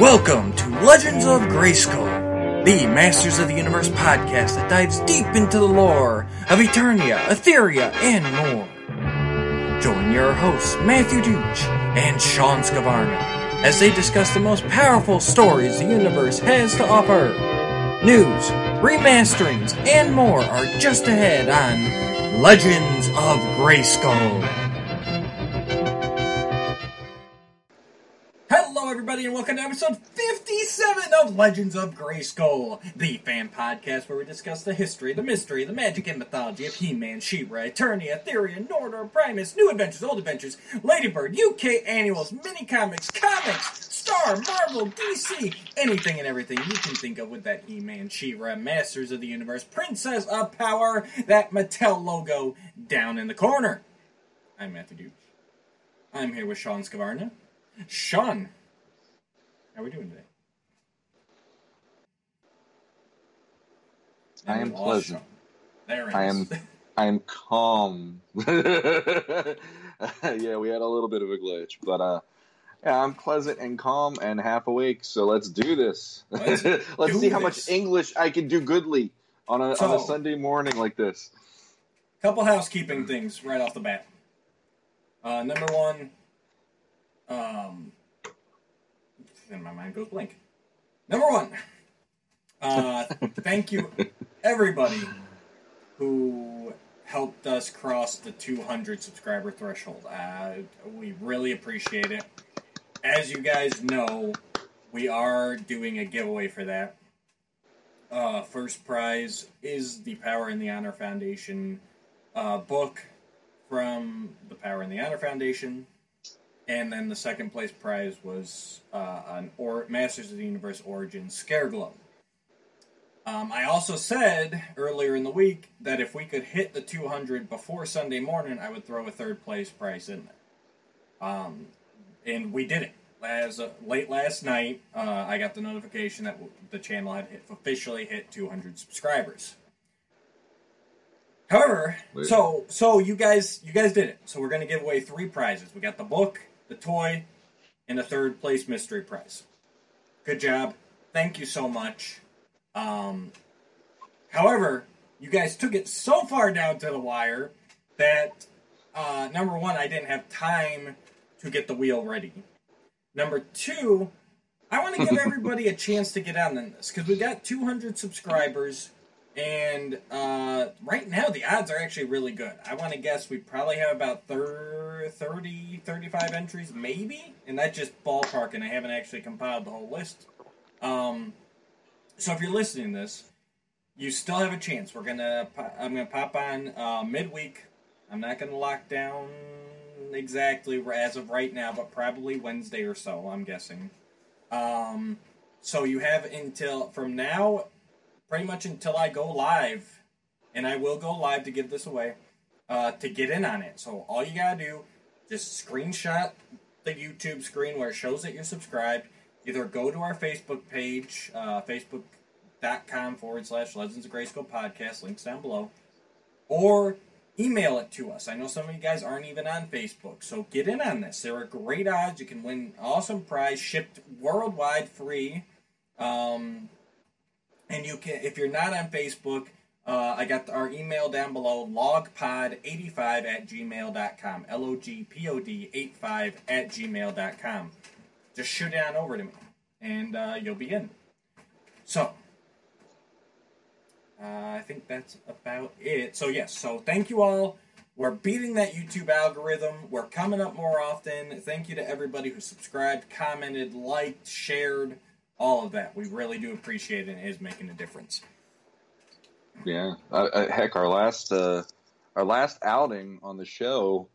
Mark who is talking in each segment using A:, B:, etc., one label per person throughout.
A: Welcome to Legends of Grayskull, the Masters of the Universe podcast that dives deep into the lore of Eternia, Etheria, and more. Join your hosts, Matthew Dooch and Sean Scavarna, as they discuss the most powerful stories the universe has to offer. News, remasterings, and more are just ahead on Legends of Grayskull. Everybody, and welcome to episode 57 of Legends of Grayskull, the fan podcast where we discuss the history, the mystery, the magic, and mythology of He-Man, She-Ra, Eternia, Etheria, Nordor, Primus, New Adventures, Old Adventures, Ladybird, UK Annuals, mini comics, comics, Star, Marvel, DC, anything and everything you can think of with that He-Man, She-Ra, Masters of the Universe, Princess of Power, that Mattel logo down in the corner. I'm Matthew Duke. I'm here with Sean Scavarna. Sean, how are we doing today?
B: I am
A: we
B: pleasant.
A: There
B: I am I am calm. yeah, we had a little bit of a glitch, but uh yeah, I'm pleasant and calm and half awake, so let's do this.
A: Let's
B: Let's,
A: do
B: see how
A: this.
B: much English I can do goodly on a on a Sunday morning like this.
A: Couple housekeeping things right off the bat. Uh, number one, um, then my mind goes blank. Number one, uh, thank you everybody who helped us cross the 200 subscriber threshold. Uh, we really appreciate it. As you guys know, we are doing a giveaway for that. Uh, first prize is the Power and the Honor Foundation uh, book from the Power and the Honor Foundation, and then the second place prize was uh, an or- Masters of the Universe Origin Scare Glow. Um, I also said earlier in the week that if we could hit the 200 before Sunday morning, I would throw a third place prize in there. Um, and we did it. As uh, late last night, uh, I got the notification that w- the channel had hit, officially hit 200 subscribers. However,
B: Wait.
A: so so you guys you guys did it. So we're gonna give away three prizes. We got the book, the toy, and a third place mystery prize. Good job. Thank you so much. Um, however, you guys took it so far down to the wire that uh, number one, I didn't have time to get the wheel ready. Number two, I want to give everybody a chance to get on this because we got 200 subscribers, and uh, right now the odds are actually really good. I want to guess we probably have about thir- 30, 35 entries, maybe, and that's just ballpark, and I haven't actually compiled the whole list. Um, so if you're listening to this, you still have a chance. We're gonna, I'm gonna pop on uh, midweek. I'm not gonna lock down exactly as of right now, but probably Wednesday or so. I'm guessing. Um, so you have until from now, pretty much until I go live, and I will go live to give this away, uh, to get in on it. So all you gotta do, just screenshot the YouTube screen where it shows that you're subscribed. Either go to our Facebook page, uh, facebook.com forward slash Legends of Grayskull podcast, links down below, or email it to us. I know some of you guys aren't even on Facebook, so get in on this. There are great odds. You can win awesome prize shipped worldwide free. Um, and you can, if you're not on Facebook, uh, I got our email down below, logpod85 at gmail.com. L O G P O D 85 at gmail.com. Just shoot it on over to me, and uh, you'll be in. So, uh, I think that's about it. So, yes, so thank you all. We're beating that YouTube algorithm. We're coming up more often. Thank you to everybody who subscribed, commented, liked, shared, all of that. We really do appreciate it, and it is making a difference.
B: Yeah. Uh, heck, our last uh our last outing on the show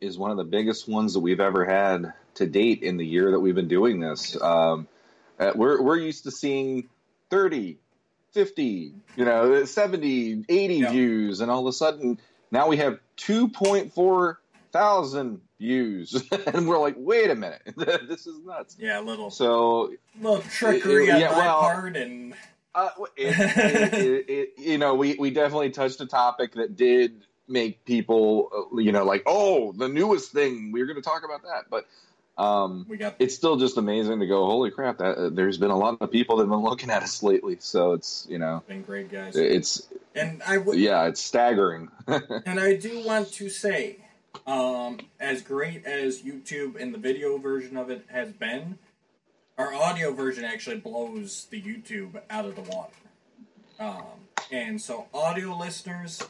B: is one of the biggest ones that we've ever had to date in the year that we've been doing this. Um, uh, we're we're used to seeing 30, 50, you know, 70, 80
A: Yeah.
B: views, and all of a sudden now we have 2.4 thousand views, and we're like, wait a minute, this is nuts.
A: Yeah, a little,
B: So
A: little trickery on
B: yeah,
A: my
B: well-
A: part, and
B: Uh, it, it, it, it, you know, we, we definitely touched a topic that did make people, uh, you know, like, oh, the newest thing, we're going to talk about that. But Um,
A: We got
B: it's still just amazing to go. Holy crap! That, uh, there's been a lot of people that have been looking at us lately. So it's you know,
A: been great guys,
B: it's
A: and I would
B: yeah, it's staggering.
A: And I do want to say, um, as great as YouTube and the video version of it has been, our audio version actually blows the YouTube out of the water. Um, and so, audio listeners,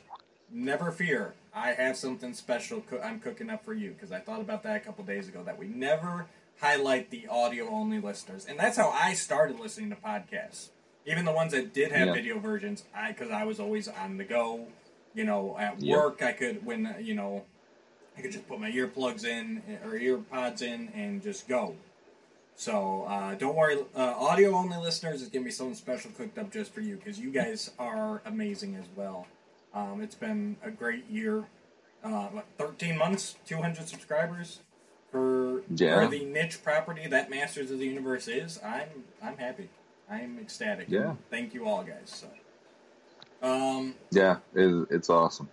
A: never fear. I have something special co- I'm cooking up for you because I thought about that a couple days ago that we never highlight the audio only listeners. And that's how I started listening to podcasts. Even the ones that did have
B: Yeah.
A: video versions, I because I was always on the go, you know, at
B: Yep.
A: work. I could when you know, I could just put my earplugs in or ear pods in and just go. So uh, don't worry, uh, audio only listeners it's gonna be something special cooked up just for you because you guys are amazing as well. Um, it's been a great year. Uh, what, 13 months, 200 subscribers for,
B: Yeah.
A: for the niche property that Masters of the Universe is. I'm I'm happy. I'm ecstatic.
B: Yeah.
A: Thank you all, guys. So, um,
B: yeah, it, it's awesome.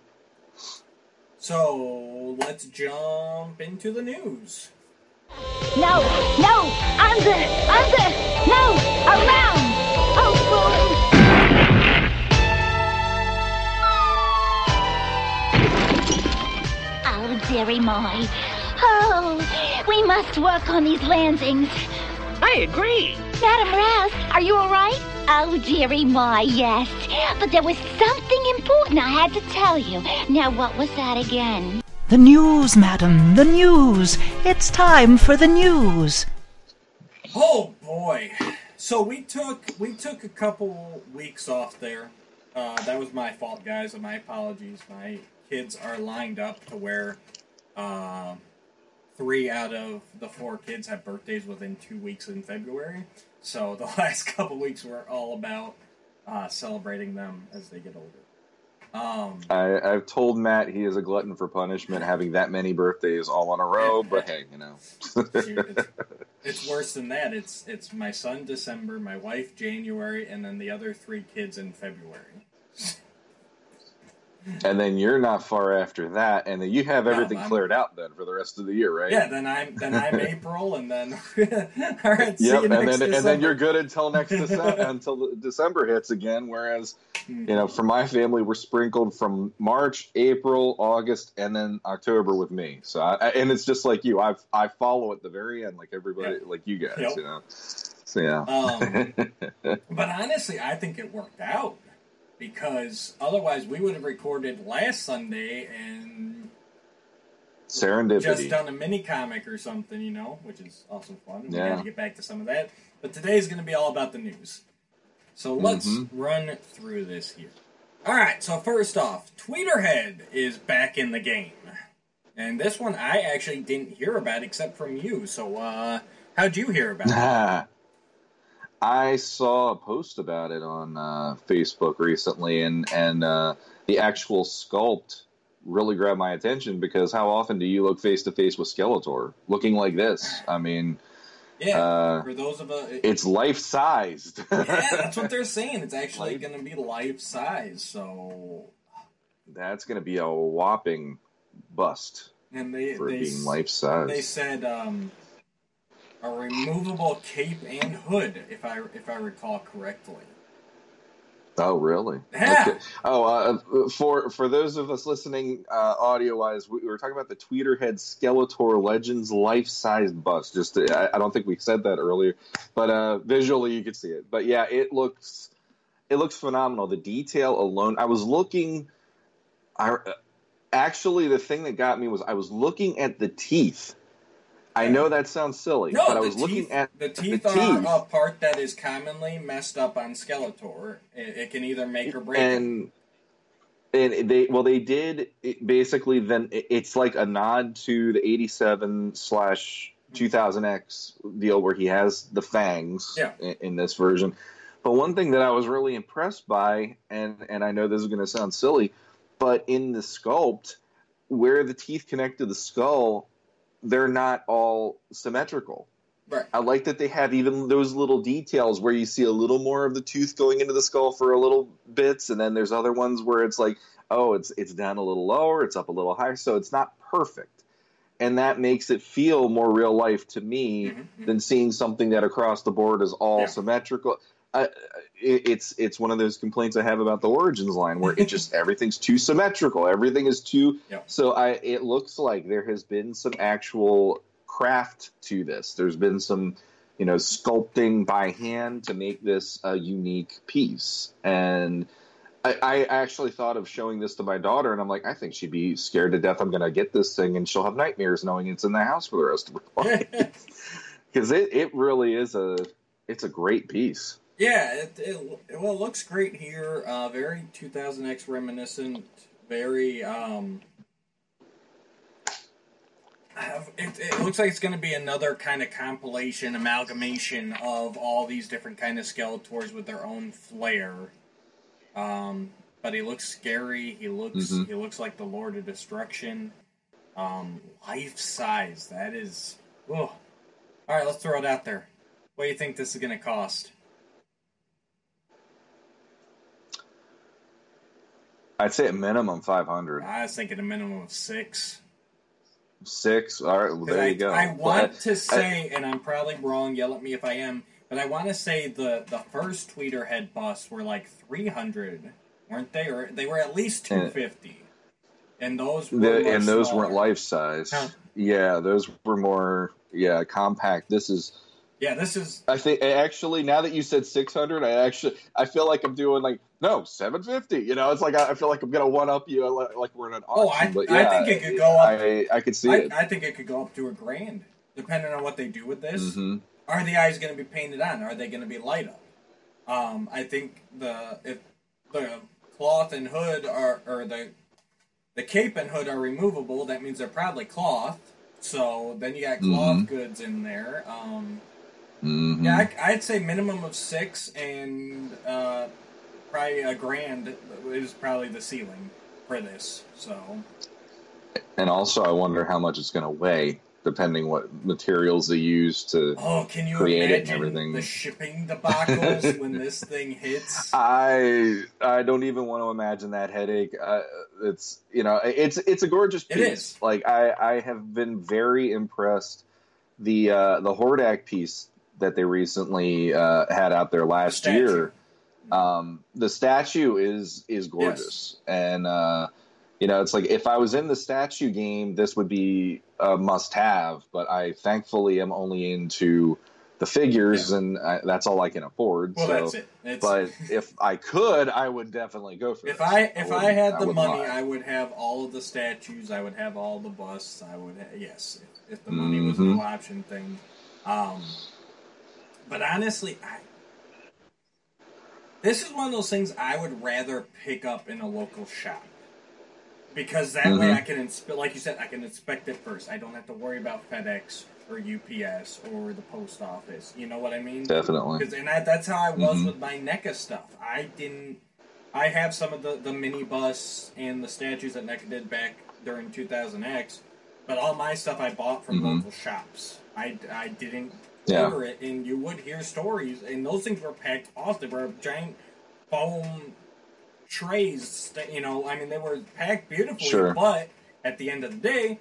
A: So let's jump into the news.
C: No, no, under, under, no, around. Oh, boy. Oh, dearie my. Oh, we must work on these landings.
D: I agree.
C: Madam Razz, are you all right? Oh, dearie my, yes. But there was something important I had to tell you. Now, what was that again?
D: The news, madam, the news. It's time for the news.
A: Oh boy! So we took we took a couple weeks off there. Uh, that was my fault, guys. And my apologies. My kids are lined up to where uh, three out of the four kids have birthdays within two weeks in February. So the last couple weeks were all about uh, celebrating them as they get older. Um,
B: I, I've told Matt he is a glutton for punishment, having that many birthdays all in a row. But hey, you know,
A: it's, it's worse than that. It's it's my son December, my wife January, and then the other three kids in February.
B: And then you're not far after that, and then you have everything cleared out then for the rest of the year, right?
A: Yeah, then I'm then I'm April, and then all right.
B: Yep, and then and then
A: December.
B: you're good until next December until December hits again. Whereas,
A: Hmm.
B: you know, for my family, we're sprinkled from March, April, August, and then October with me. So, I- and it's just like you. I I follow at the very end, like everybody,
A: Yep.
B: like you guys.
A: Yep.
B: You know. So yeah.
A: Um, But honestly, I think it worked out because otherwise we would have recorded last Sunday and
B: serendipity just
A: done a mini comic or something, you know, which is also fun. We
B: Yeah.
A: got to get back to some of that. But today's going to be all about the news. So let's
B: Mhm.
A: run through this here. All right. So first off, Tweeterhead is back in the game, and this one I actually didn't hear about except from you. So uh, how'd you hear about it?
B: I saw a post about it on uh, Facebook recently, and and uh, the actual sculpt really grabbed my attention because how often do you look face to face with Skeletor looking like this? I mean,
A: Yeah.
B: uh,
A: For those of us,
B: it's life sized.
A: yeah, that's what they're saying. It's actually going to be life size. So,
B: That's going to be a whopping bust
A: and they
B: for
A: they
B: being life
A: they said um, a removable cape and hood, if I if I recall correctly.
B: Oh, really?
A: Yeah.
B: Okay. Oh, uh, for for those of us listening uh, audio wise, we, we were talking about the Tweeterhead Skeletor Legends life size bust. Just to, I, I don't think we said that earlier, but uh, visually you could see it. But yeah, it looks it looks phenomenal. The detail alone. I was looking. I actually the thing that got me was I was looking at the teeth. I know that sounds silly,
A: No,
B: but I was looking at
A: the teeth
B: the
A: are
B: teeth.
A: a part that is commonly messed up on Skeletor. It, it can either make or break.
B: and and they well they did it basically then it's like a nod to the 87 slash mm-hmm. 2000x deal where he has the fangs
A: Yeah.
B: in, in this version but one thing that i was really impressed by and and i know this is going to sound silly but in the sculpt where the teeth connect to the skull they're not all symmetrical
A: Right.
B: I like that they have even those little details where you see a little more of the tooth going into the skull for a little bits, and then there's other ones where it's like, oh, it's it's down a little lower, it's up a little higher, so it's not perfect. and that makes it feel more real life to me
A: Mhm.
B: than seeing something that across the board is all
A: Yeah.
B: symmetrical. I, it's it's one of those complaints I have about the Origins line where it just everything's too symmetrical. Everything is too. So I it looks like there has been some actual craft to this. There's been some you know sculpting by hand to make this a unique piece and. I, I actually thought of showing this to my daughter, and I'm like, I think she'd be scared to death. I'm going to get this thing, and she'll have nightmares knowing it's in the house for the rest of her life. Because it, it really is a it's a great piece.
A: Yeah, it, it well it looks great here. Uh, very 2000X reminiscent. Very um. have- It, it looks like it's going to be another kind of compilation, amalgamation of all these different kind of Skeletors with their own flair. Um, but he looks scary. He looks
B: Mhm.
A: he looks like the Lord of Destruction. Um, life size. That is. Oh. All right, let's throw it out there. What do you think this is going to cost?
B: I'd say a minimum 500.
A: I was thinking a minimum of six.
B: Six. All right, well, there
A: I,
B: you go.
A: I want
B: But
A: to say, and I'm probably wrong. Yell at me if I am, but I want to say the the first tweeter head busts were like 300, weren't they? Or they were at least 250. And those were
B: the, and those
A: smaller.
B: weren't life size.
A: Huh.
B: Yeah, those were more yeah compact. This is
A: Yeah, this is
B: I think actually now that you said 600, I actually I feel like I'm doing like no 750. You know, it's like I, I feel like I'm gonna one up you like, like we're in an
A: Oh. I-
B: but
A: I think it could go up-
B: I I could see
A: I,
B: it.
A: I think it could go up to a grand, depending on what they do with this.
B: hmm
A: Are the eyes going to be painted on? Are they going to be light up? Um, I think the if the cloth and hood are or the the cape and hood are removable, that means they're probably cloth. So then you got cloth
B: Mhm.
A: goods in there. Um,
B: hmm
A: yeah, I, I'd say minimum of six and uh, probably a grand is probably the ceiling for this. So
B: And also, I wonder how much it's going to weigh, depending what materials they use to.
A: oh, can you
B: Create it and
A: imagine
B: everything.
A: the shipping debacles when this thing hits?
B: I I don't even want to imagine that headache. Uh, it's you know it's it's a gorgeous piece.
A: is.
B: Like I I have been very impressed. The uh, the Hordak piece that they recently uh, had out there last
A: statue.
B: year. Um, the statue is is gorgeous, and uh, you know it's like if I was in the statue game, this would be a must have. But I thankfully am only into the figures,
A: Yeah.
B: and I, that's all I can afford.
A: Well,
B: so
A: that's it. It's,
B: but if I could, I would definitely go for it.
A: If
B: this.
A: I if I,
B: wouldn't-
A: had the money,
B: lie.
A: I would have all of the statues. I would have all the busts. I would ha- yes, if, if the money was
B: Mhm.
A: no option thing. Um, but honestly, I, this is one of those things I would rather pick up in a local shop because that way
B: Mhm.
A: I can inspect. Like you said, I can inspect it first. I don't have to worry about FedEx or UPS or the post office. You know what I mean?
B: definitely.
A: Because and I, that's how I was
B: Mhm.
A: with my NECA stuff. I didn't. I have some of the the mini bus and the statues that NECA did back during 2000X, but all my stuff I bought from
B: Mhm.
A: local shops. I, I didn't
B: Yeah.
A: it, and you would hear stories, and those things were packed off. They were giant foam trays. That, you know, I mean, they were packed beautifully,
B: Sure.
A: but at the end of the day,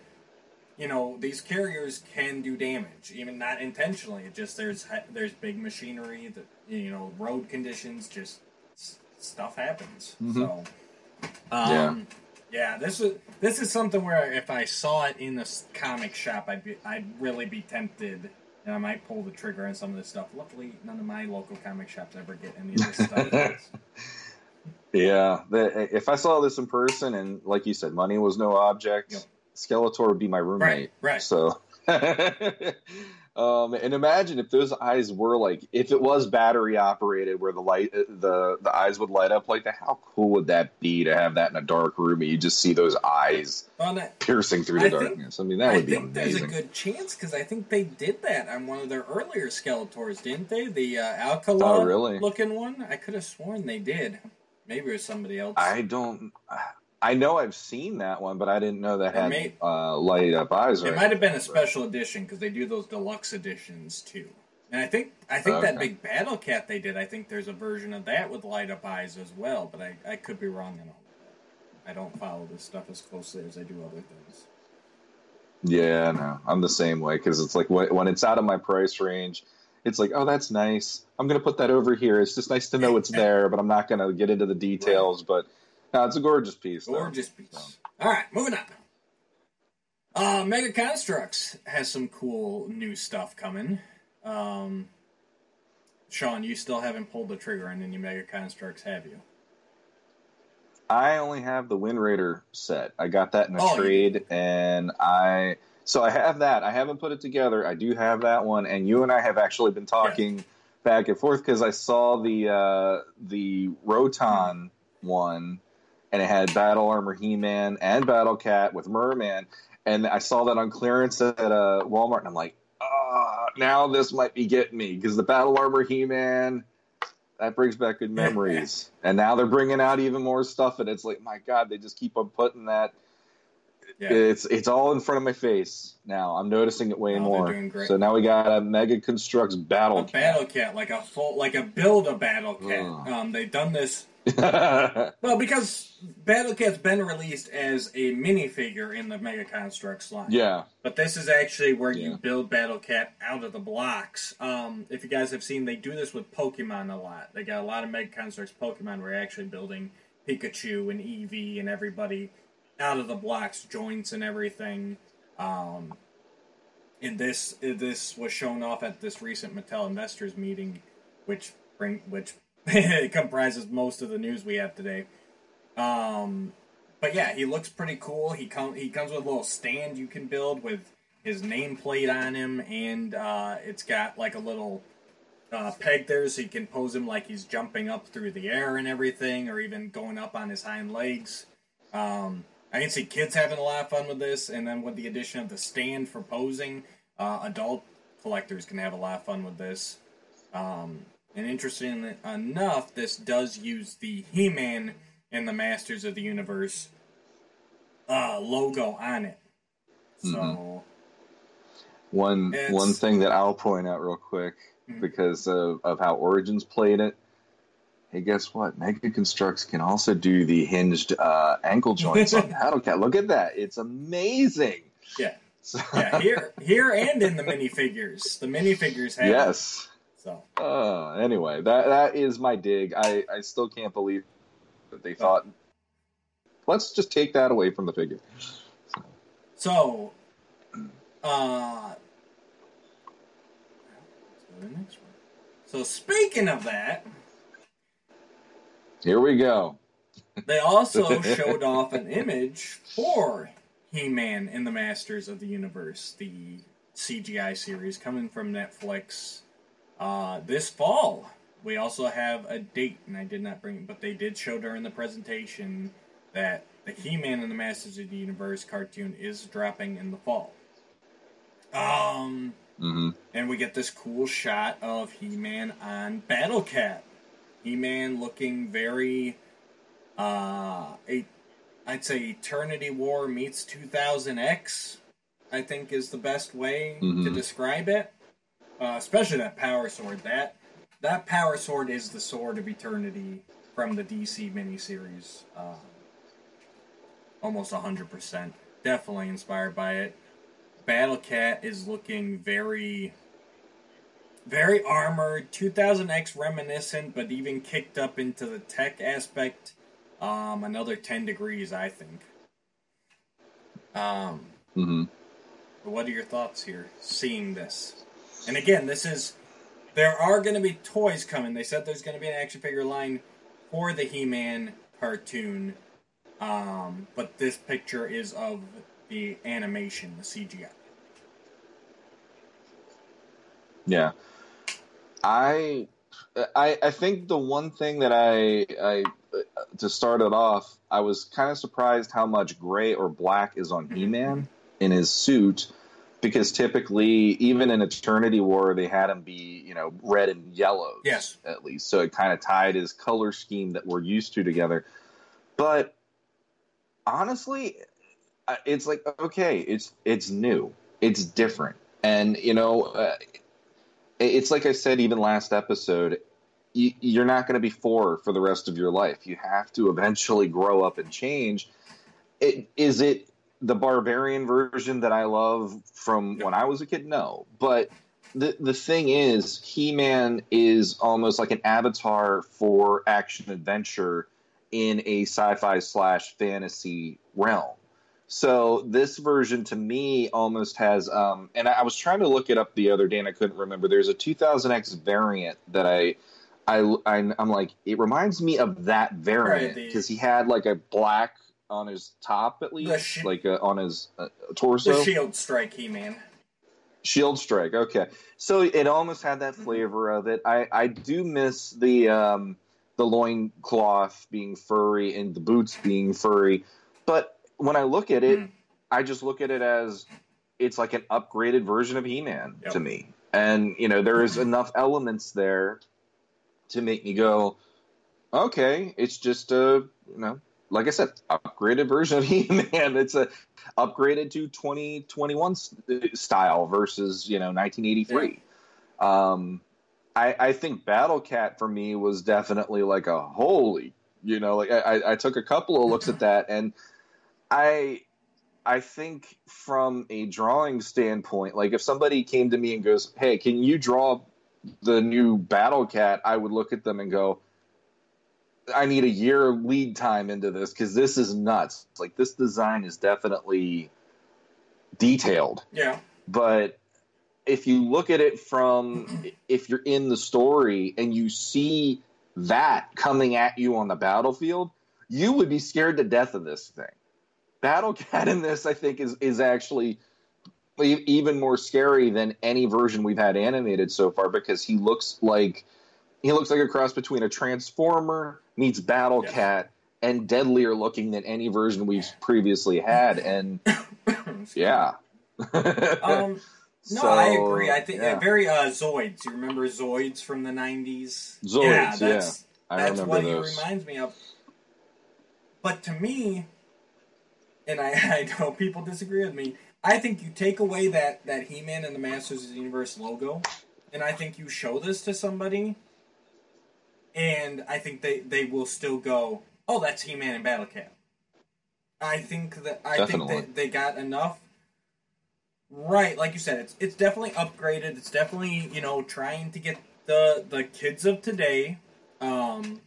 A: you know these carriers can do damage, even not intentionally. It just there's there's big machinery that you know road conditions, just s- stuff happens.
B: Mhm.
A: So, um, yeah. this is this is something where if I saw it in a comic shop, I'd be I'd really be tempted. And I might pull the trigger on some of this stuff. Luckily, none of my local comic shops ever get any of this stuff.
B: Yeah, the, if I saw this in person and, like you said, money was no object,
A: Yep.
B: Skeletor would be my roommate.
A: Right, right.
B: So, um, and imagine if those eyes were like, if it was battery operated, where the light, the the eyes would light up like that. How cool would that be to have that in a dark room and you just see those eyes
A: On that,
B: piercing through the
A: I think-
B: darkness? I mean, that
A: I
B: would be
A: think there's a good chance because I think they did that on one of their earlier Skeletors, didn't they? The uh, Alcala
B: Oh, really?
A: looking one. I could have sworn they did. Maybe it was somebody else.
B: I don't. I know I've seen that one, but I didn't know that
A: It
B: had
A: may-
B: uh, light up eyes.
A: it might have been a special edition because they do those deluxe editions too. And I think I think that big Battle Cat they did. I think there's a version of that with light up eyes as well. But I, I could be wrong on all. I don't follow this stuff as closely as I do other things.
B: Yeah, no, I'm the same way because it's like when, when it's out of my price range, it's like, oh, that's nice. I'm gonna put that over here. It's just nice to know it's there, but I'm not gonna get into the details. But no, it's a gorgeous piece. though.
A: Gorgeous piece. All right, moving on. Uh, Mega Constructs has some cool new stuff coming. Um, Sean, you still haven't pulled the trigger on any Mega Constructs, have you?
B: I only have the Wind Raider set. I got that in a
A: Oh,
B: trade, and I so I have that. I haven't put it together. I do have that one, and you and I have actually been talking back and forth because I saw the uh, the Roton one, and it had Battle Armor He Man and Battle Cat with Merman, and I saw that on clearance at uh, Walmart, and I'm like, ah, now this might be getting me because the Battle Armor He Man. That brings back good memories, and now they're bringing out even more stuff, and it's like, my God, they just keep on putting that
A: Yeah.
B: it's it's all in front of my face now. I'm noticing it way
A: Oh,
B: more. So now we got a Mega Constructs Battle
A: a battle cat, like a full, like a build a battle cat.
B: Ugh.
A: Um, they've done this
B: Cat.
A: well because Battle Cat's been released as a minifigure in the Mega Constructs line.
B: yeah,
A: But this is actually where you build Battle Cat out of the blocks. Um, if you guys have seen, they do this with Pokemon a lot. They got a lot of Mega Constructs Pokemon where you're actually building Pikachu and Eevee and everybody out of the blocks, joints and everything. Um, and this this was shown off at this recent Mattel investors meeting, which bring which comprises most of the news we have today. Um, but yeah, he looks pretty cool. He com- he comes with a little stand you can build with his nameplate on him, and uh, it's got like a little uh, peg there, so you can pose him like he's jumping up through the air and everything, or even going up on his hind legs. Um, I can see kids having a lot of fun with this, and then with the addition of the stand for posing, uh, adult collectors can have a lot of fun with this. Um, and interestingly enough, this does use the He-Man and the Masters of the Universe uh, logo on it. So
B: Mm-hmm. one one thing that I'll point out real quick
A: Mhm.
B: because of, of how Origins played it. Hey, guess what? Mega Constructs can also do the hinged uh, ankle joints on Battle Cat. Look at that! It's amazing.
A: yeah,
B: So,
A: yeah, here, here, and in the minifigures, the minifigures have
B: yes.
A: So
B: Uh, anyway, that that is my dig. I, I still can't believe that they thought. Let's just take that away from the figure.
A: So, uh, let's go to the next one. So speaking of that,
B: Here we go.
A: they also showed off an image for He-Man in the Masters of the Universe, the CGI series coming from Netflix uh, this fall. We also have a date, and I did not bring, it, but they did show during the presentation that the He-Man and the Masters of the Universe cartoon is dropping in the fall. Um,
B: hmm
A: and we get this cool shot of He-Man on Battle Cat. He-Man looking very, uh, a, I'd say Eternity War meets 2000X. I think is the best way to
B: Mhm.
A: describe it. Uh, especially that power sword. That that power sword is the sword of eternity from the DC miniseries. Uh, almost hundred percent. Definitely inspired by it. Battle Cat is looking very, very armored, 2000X reminiscent, but even kicked up into the tech aspect. Um, another 10 degrees, I think. Um,
B: mm-hmm.
A: what are your thoughts here, seeing this? And again, this is. There are going to be toys coming. They said there's going to be an action figure line for the He Man cartoon. Um, but this picture is of the animation, the CGI.
B: Yeah, I, I, I think the one thing that I, I, to start it off, I was kind of surprised how much gray or black is on He-Man in his suit, because typically, even in Eternity War, they had him be, you know, red and yellow.
A: Yes.
B: at least, so it kind of tied his color scheme that we're used to together. But honestly, it's like okay, it's it's new, it's different, and you know, uh, it's like I said even last episode. You, you're not going to be four for the rest of your life. You have to eventually grow up and change. It, is it the barbarian version that I love from when I was a kid? No, but the the thing is, He Man is almost like an avatar for action adventure in a sci-fi slash fantasy realm. So this version to me almost has, um, and I, was trying to look it up the other day and I couldn't remember. There's a 2000X variant that I, I, I am like, it reminds me of that variant because he had like a black on his top at least,
A: sh-
B: like uh, on his uh, torso.
A: The Shield Strike He Man.
B: Shield Strike. Okay, so it almost had that flavor of it. I I do miss the um the loin cloth being furry and the boots being furry, but when I look at it,
A: Mm.
B: I just look at it as it's like an upgraded version of He-Man
A: Yep.
B: to me, and you know there is enough elements there to make me go, okay, it's just a you know. Like I said, upgraded version of He-Man. It's a upgraded to 2021 style versus you know 1983. Um, I, I think Battle Cat for me was definitely like a holy, you know, like I, I- I took a couple of looks at that and I I think from a drawing standpoint, like if somebody came to me and goes, "Hey, can you draw the new Battle Cat?" I would look at them and go, "I need a year lead time into this because this is nuts. Like this design is definitely detailed."
A: Yeah.
B: but if you look at it from if you're in the story and you see that coming at you on the battlefield you would be scared to death of this thing battle cat in this i think is is actually even more scary than any version we've had animated so far because he looks like he looks like a cross between a transformer meets battle
A: Yes.
B: cat and deadlier looking than any version we've previously had and yeah
A: Um, no,
B: So,
A: I agree. I think
B: yeah.
A: very uh, Zoids. You remember Zoids from the nineties?
B: Zoids,
A: yeah,
B: yeah.
A: that's
B: I
A: that's
B: remember
A: what
B: those.
A: he reminds me of. But to me, and I, I know people disagree with me. I think you take away that that He Man and the Masters of the Universe logo, and I think you show this to somebody, and I think they they will still go, "Oh, that's He Man and Battle Cat." I think that I think
B: Definitely.
A: that they got enough. Right, like you said, it's it's definitely upgraded. It's definitely you know trying to get the the kids of today, um,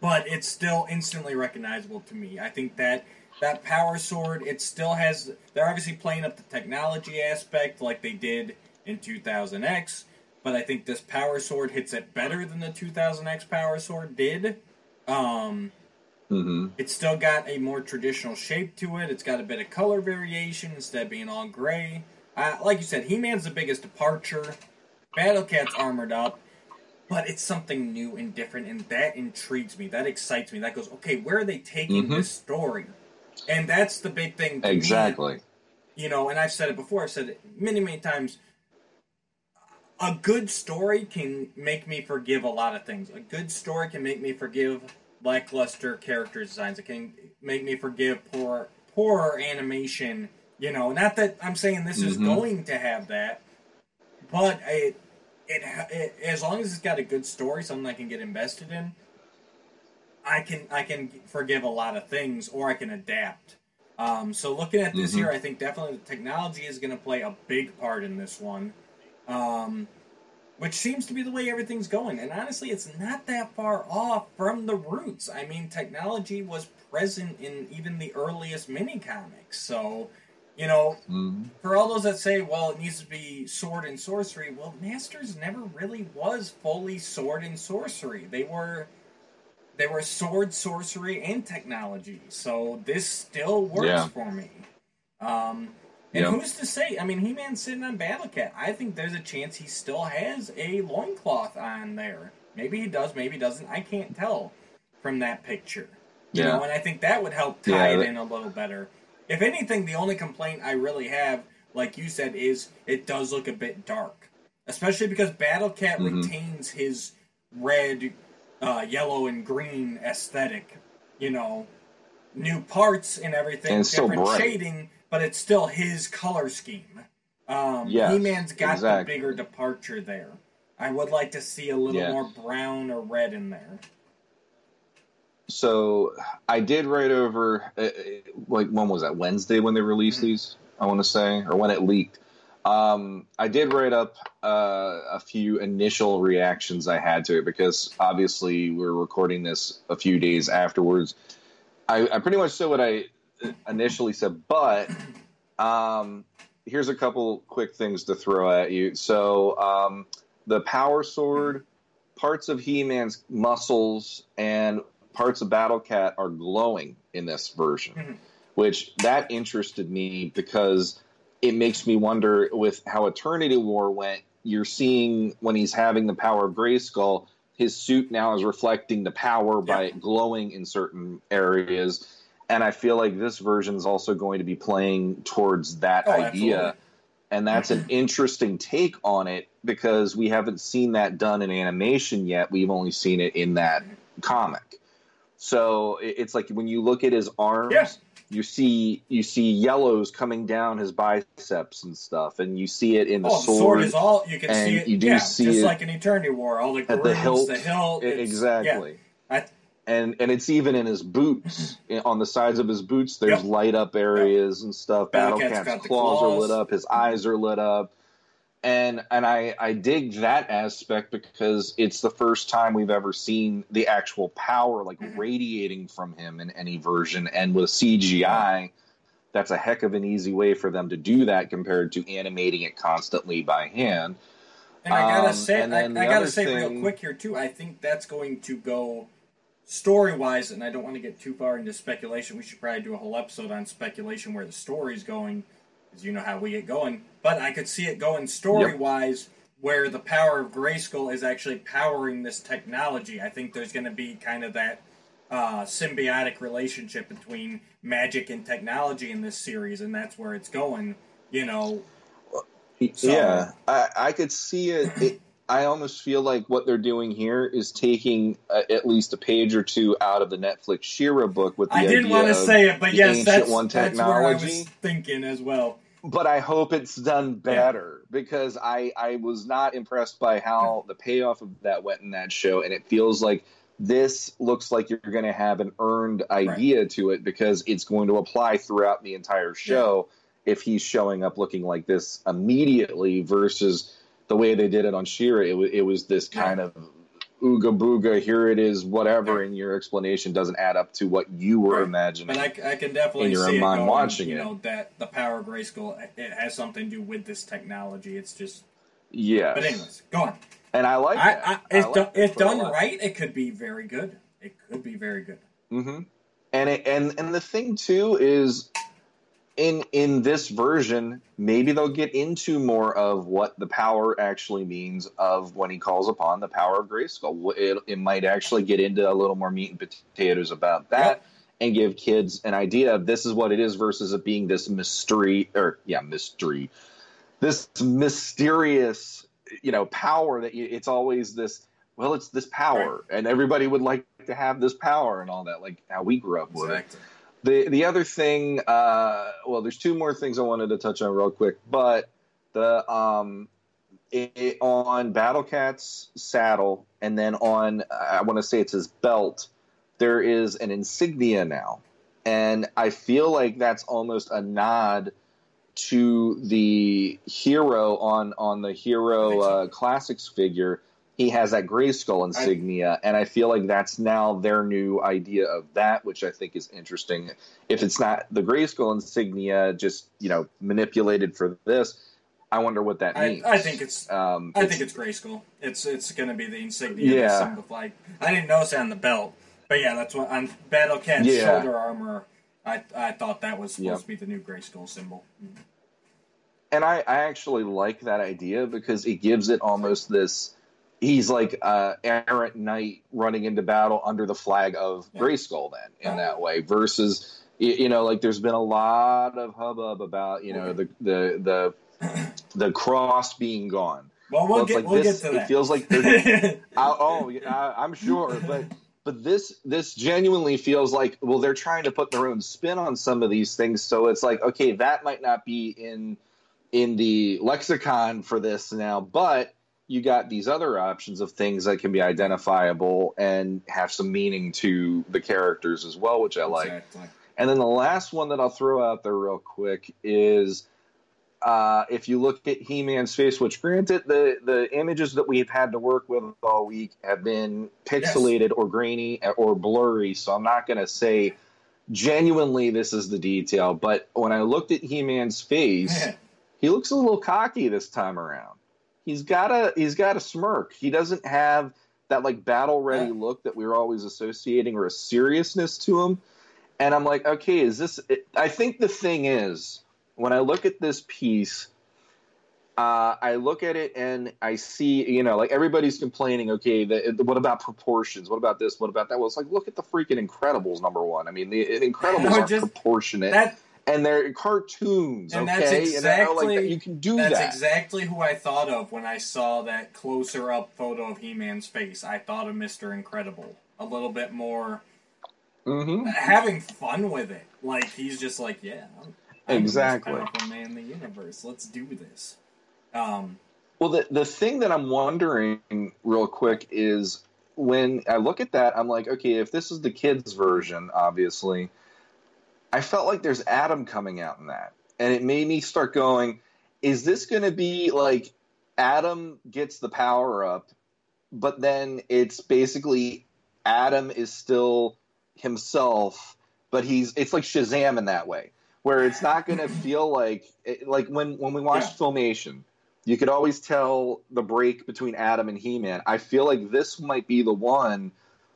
A: but it's still instantly recognizable to me. I think that that power sword, it still has. They're obviously playing up the technology aspect like they did in 2000X, but I think this power sword hits it better than the 2000X power sword did. Um,
B: hmm
A: it's still got a more traditional shape to it. It's got a bit of color variation instead of being all gray. Uh, like you said, He Man's the biggest departure. Battle Cat's armored up, but it's something new and different, and that intrigues me. That excites me. That goes, okay, where are they taking
B: Mhm.
A: this story? And that's the big thing. To me,
B: Exactly.
A: you know, and I've said it before, I've said it many, many times. A good story can make me forgive a lot of things. A good story can make me forgive lackluster character designs. It can make me forgive poor, poor animation. You know, not that I'm saying this is
B: Mhm.
A: going to have that, but it, it, it, as long as it's got a good story, something I can get invested in, I can I can forgive a lot of things, or I can adapt. Um, so looking at this
B: Mhm.
A: here, I think definitely the technology is going to play a big part in this one, um, which seems to be the way everything's going. And honestly, it's not that far off from the roots. I mean, technology was present in even the earliest mini comics. So, you know,
B: Mhm.
A: for all those that say, well, it needs to be sword and sorcery, well, Masters never really was fully sword and sorcery. They were they were sword, sorcery, and technology. So this still works
B: Yeah.
A: for me. Um, and
B: Yeah.
A: who's to say? I mean, He Man's sitting on Battle Cat. I think there's a chance he still has a loincloth on there. Maybe he does, maybe he doesn't. I can't tell from that picture. You
B: Yeah.
A: know, and I think that would help tie
B: Yeah,
A: it in a little better. If anything, the only complaint I really have, like you said, is it does look a bit dark. Especially because Battle Cat
B: Mhm.
A: retains his red, uh, yellow, and green aesthetic. You know, new parts and everything,
B: And
A: different
B: bright.
A: shading, but it's still his color scheme. Um,
B: Yes,
A: He-Man's got
B: exactly.
A: the bigger departure there. I would like to see a little
B: Yeah.
A: more brown or red in there.
B: so I did write over uh, uh, like when was that Wednesday when they released these I want to say or when it leaked. Um, I did write up uh, a few initial reactions I had to it because obviously we're recording this a few days afterwards. I, I pretty much said what I initially said, but um, here's a couple quick things to throw at you. So um, the power sword, parts of He-Man's muscles, and parts of Battle Cat are glowing in this version,
A: Mm-hmm.
B: which that interested me because it makes me wonder with how Eternity War went. You're seeing when he's having the power of Grayskull, his suit now is reflecting the power by
A: Yeah.
B: glowing in certain areas. And I feel like this version is also going to be playing towards that
A: Oh,
B: idea.
A: absolutely.
B: And that's an interesting take on it because we haven't seen that done in animation yet. We've only seen it in that comic. So it's like when you look at his arms,
A: Yeah.
B: you see you see yellows coming down his biceps and stuff, and you see it in the
A: Oh,
B: sword.
A: sword is all you can
B: and
A: see it.
B: you do
A: yeah,
B: see
A: just
B: it
A: like an Eternity War, all the
B: at the hilt.
A: the hilt,
B: exactly.
A: Yeah. I,
B: and and it's even in his boots. On the sides of his boots, there's
A: Yep.
B: light up areas and stuff.
A: Battle
B: Battle
A: Cat's
B: Cat's
A: got the
B: claws, are lit up. His eyes are lit up. And and I I dig that aspect because it's the first time we've ever seen the actual power like
A: Mm-hmm.
B: radiating from him in any version. And with CGI, that's a heck of an easy way for them to do that compared to animating it constantly by hand.
A: And I gotta
B: Um,
A: say,
B: and
A: I, I gotta
B: other
A: say real quick here too. I think that's going to go story wise, and I don't want to get too far into speculation. We should probably do a whole episode on speculation where the story's going, because you know how we get going. But I could see it going story wise, where the power of Grayskull is actually powering this technology. I think there's going to be kind of that uh, symbiotic relationship between magic and technology in this series, and that's where it's going. You know, So-
B: yeah, I, I could see it, it. I almost feel like what they're doing here is taking uh, at least a page or two out of the Netflix She-Ra book with the
A: I didn't
B: idea
A: want to say it, but yes, that's,
B: one
A: that's where I was
B: technology.
A: thinking as well.
B: But I hope it's done better because I I was not impressed by how the payoff of that went in that show, and it feels like this looks like you're going to have an earned idea to it because it's going to apply throughout the entire show if he's showing up looking like this immediately versus the way they did it on She-Ra. It was it was this kind of ooga booga. Here it is, whatever, and your explanation doesn't add up to what you were
A: Right.
B: imagining.
A: But I, I can definitely
B: in your
A: see
B: own
A: it
B: mind
A: going,
B: watching
A: you
B: it.
A: know, that the power of Grayskull it has something to do with this technology. It's just,
B: yeah.
A: but anyways, go on.
B: and I like
A: I,
B: that.
A: I,
B: I
A: if,
B: like
A: do,
B: that
A: if
B: quite a
A: done right, it could be very good. It could be very good.
B: Mm-hmm. And it, and and the thing too is, in in this version, maybe they'll get into more of what the power actually means of when he calls upon the power of Grayskull. It, it might actually get into a little more meat and potatoes about that.
A: Yep.
B: And give kids an idea of this is what it is versus it being this mystery or yeah mystery, this mysterious you know power that you, it's always this well it's this power and everybody would like to have this power and all that like how we grew up with it
A: Exactly.
B: The the other thing uh well there's two more things i wanted to touch on real quick but the um it, on battle cat's saddle and then on i want to say it's his belt there is an insignia now. And i feel like that's almost a nod to the hero on on the hero uh, classics figure he has that gray skull insignia and i feel like that's now their new idea of that which i think is interesting if it's not the gray skull insignia just you know manipulated for this i wonder what that
A: I,
B: means
A: I think it's.
B: um
A: I think it's Grayskull. It's it's going to be the insignia.
B: Yeah.
A: Symbol flag. I didn't notice it on the belt, but yeah, that's what on Battle Cat's
B: Yeah.
A: shoulder armor. I I thought that was supposed
B: Yep.
A: to be the new Grayskull symbol.
B: and I, I actually like that idea because it gives it almost this he's like uh errant knight running into battle under the flag of
A: Yeah.
B: Grayskull then in that way versus you know like there's been a lot of hubbub about you know the the the the cross being gone
A: Well, we'll get
B: like
A: we'll
B: this-
A: get to that it
B: feels like I, oh I, I'm sure but but this this genuinely feels like well they're trying to put their own spin on some of these things so it's like okay that might not be in in the lexicon for this now but you got these other options of things that can be identifiable and have some meaning to the characters as well, which I like.
A: Exactly.
B: And then the last one that I'll throw out there real quick is uh, if you look at He-Man's face, which granted the the images that we've had to work with all week have been pixelated or grainy or blurry, so I'm not going to say genuinely this is the detail. But when I looked at He-Man's face, he looks a little cocky this time around. He's got a he's got a smirk. He doesn't have that like battle ready
A: Yeah.
B: look that we were always associating or a seriousness to him. And I'm like, okay, is this? I think the thing is, when I look at this piece, uh, I look at it and I see, you know, like everybody's complaining. Okay, the, what about proportions? What about this? What about that? Well, it's like look at the freaking Incredibles number one. I mean, the Incredibles
A: No,
B: aren't proportionate,
A: That
B: and they're cartoons.
A: And
B: okay,
A: that's
B: and I like
A: exactly-
B: you can do
A: That's
B: that.
A: exactly who I thought of when I saw that closer up photo of He Man's face. I thought of Mr. Incredible. A little bit more
B: hmm
A: having fun with it. Like he's just like, yeah, I'm,
B: Exactly.
A: the most powerful man in the universe. Let's do this. Um,
B: Well, the the thing that I'm wondering real quick is when I look at that, I'm like, okay, if this is the kids' version, obviously, I felt like there's Adam coming out in that, and it made me start going, is this going to be like Adam gets the power up, but then it's basically Adam is still himself, but he's it's like Shazam in that way, where it's not going to feel like like when when we watched
A: Yeah.
B: Filmation you could always tell the break between Adam and He Man. I feel like this might be the one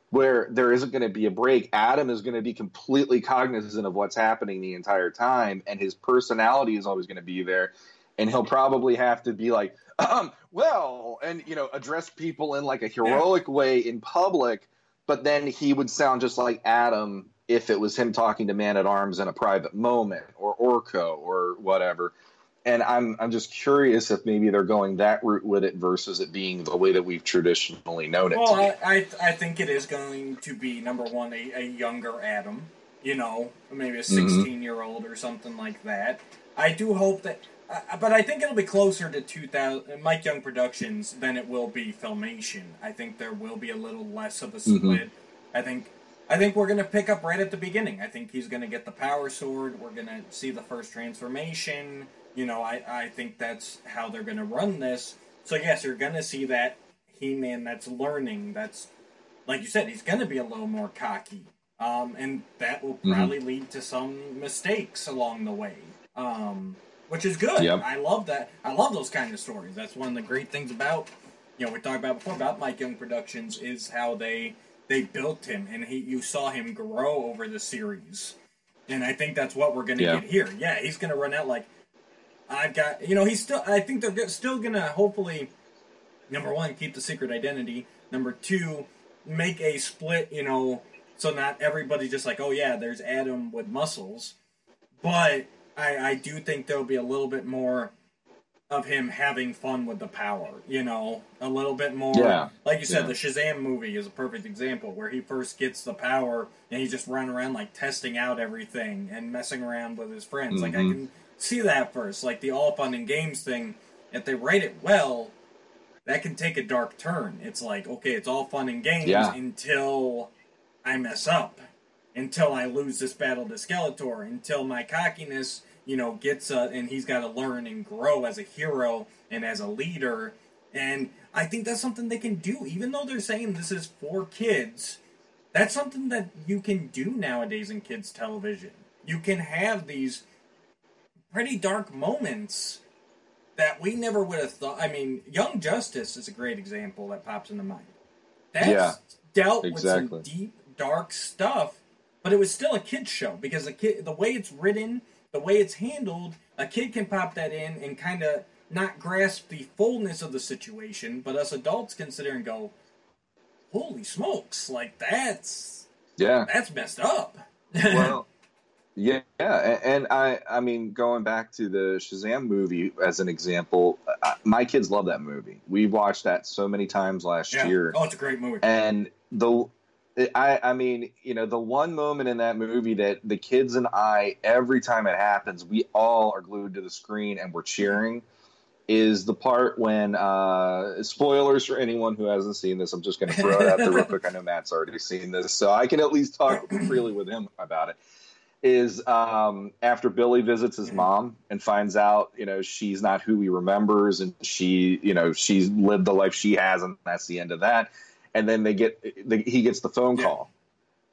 B: where there isn't going to be a break. Adam is going to be completely cognizant of what's happening the entire time, and his personality is always going to be there. And he'll probably have to be like, um, well, and you know, address people in like a heroic way in public. But then he would sound just like Adam if it was him talking to Man at Arms in a private moment, or Orko, or whatever and I'm I'm just curious if maybe they're going that route with it versus it being the way that we've traditionally known it
A: well,
B: to.
A: I, I I think it is going to be number one a, a younger Adam. You know, maybe a
B: Mm-hmm.
A: 16 year old or something like that. I do hope that, uh, but I think it'll be closer to 2000 Mike Young Productions than it will be Filmation. I think there will be a little less of a
B: Mm-hmm.
A: split. I think. I think we're gonna pick up right at the beginning. I think he's gonna get the power sword. We're gonna see the first transformation. You know, I, I think that's how they're gonna run this. So yes, you're gonna see that He-Man that's learning. That's like you said, he's gonna be a little more cocky, um, and that will
B: Mm-hmm.
A: probably lead to some mistakes along the way, um, which is good.
B: Yep.
A: I love that. I love those kind of stories. That's one of the great things about you know we talked about before about Mike Young Productions is how they they built him and he you saw him grow over the series, and I think that's what we're gonna
B: Yeah.
A: get here. Yeah, he's gonna run out like I've got you know he's still I think they're still gonna hopefully number one keep the secret identity number two make a split you know so not everybody just like oh yeah there's Adam with muscles but I I do think there'll be a little bit more of him having fun with the power you know a little bit more
B: Yeah.
A: like you said
B: Yeah.
A: the Shazam movie is a perfect example where he first gets the power and he's just running around like testing out everything and messing around with his friends like I
B: Mhm.
A: can see that first like the all fun and games thing if they write it well that can take a dark turn. It's like okay it's all fun and games
B: Yeah.
A: until i mess up until i lose this battle to skeletor until my cockiness you know gets uh, and he's got to learn and grow as a hero and as a leader. And i think that's something they can do even though they're saying this is for kids that's something that you can do nowadays in kids television. You can have these pretty dark moments that we never would have thought. I mean, Young Justice is a great example that pops into mind. That's
B: Yeah,
A: dealt
B: exactly.
A: with some deep, dark stuff, but it was still a kid's show because the kid, the way it's written, the way it's handled, a kid can pop that in and kind of not grasp the fullness of the situation, but us adults there and go, "Holy smokes! Like that's
B: Yeah.
A: that's messed up."
B: well, yeah, and I, I mean, going back to the Shazam movie as an example, my kids love that movie. We watched that so many times last
A: yeah.
B: year,
A: Oh, it's a great movie.
B: and the, I, I mean, you know, the one moment in that movie that the kids and I, every time it happens, we all are glued to the screen and we're cheering. is the part when uh, spoilers for anyone who hasn't seen this. I'm just going to throw it out there real quick. I know Matt's already seen this, so I can at least talk freely with him about it. Is um, after Billy visits his mom and finds out, you know, she's not who he remembers, and she, you know, she's lived the life she has, and that's the end of that. And then they get, the, he gets the phone
A: Yeah.
B: call,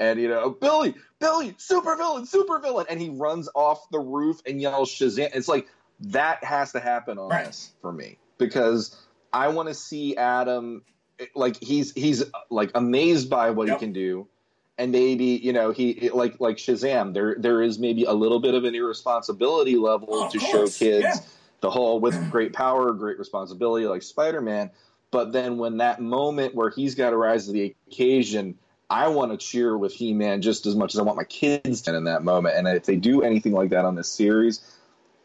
B: and you know, Billy, Billy, super villain, super villain, and he runs off the roof and yells Shazam. It's like that has to happen on
A: Right.
B: this for me because I want to see Adam like he's he's like amazed by what
A: Yep.
B: he can do, and maybe you know he like like Shazam. There there is maybe a little bit of an irresponsibility level
A: Oh,
B: to show kids
A: yeah.
B: the whole with great power, great responsibility, like Spider Man. But then when that moment where he's got to rise to the occasion, I want to cheer with He Man just as much as I want my kids to in that moment. And if they do anything like that on this series,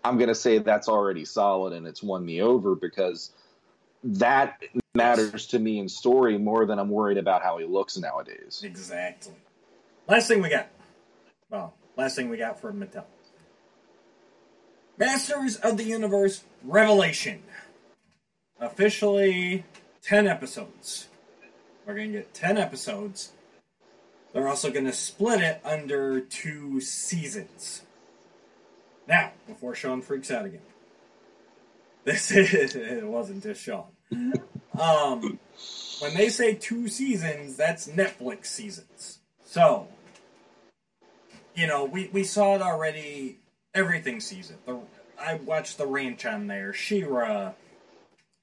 B: I'm going to say that's already solid and it's won me over because that matters to me in story more than I'm worried about how he looks nowadays.
A: Exactly. Last thing we got. Well, last thing we got from Mattel. Masters of the Universe Revelation. Officially 10 episodes. We're going to get 10 episodes. They're also going to split it under two seasons. Now, before Sean freaks out again, this is, it wasn't just Sean. Um, when they say two seasons, that's Netflix seasons. So, you know, we, we saw it already. Everything season. The I watched The Ranch on there. She-Ra.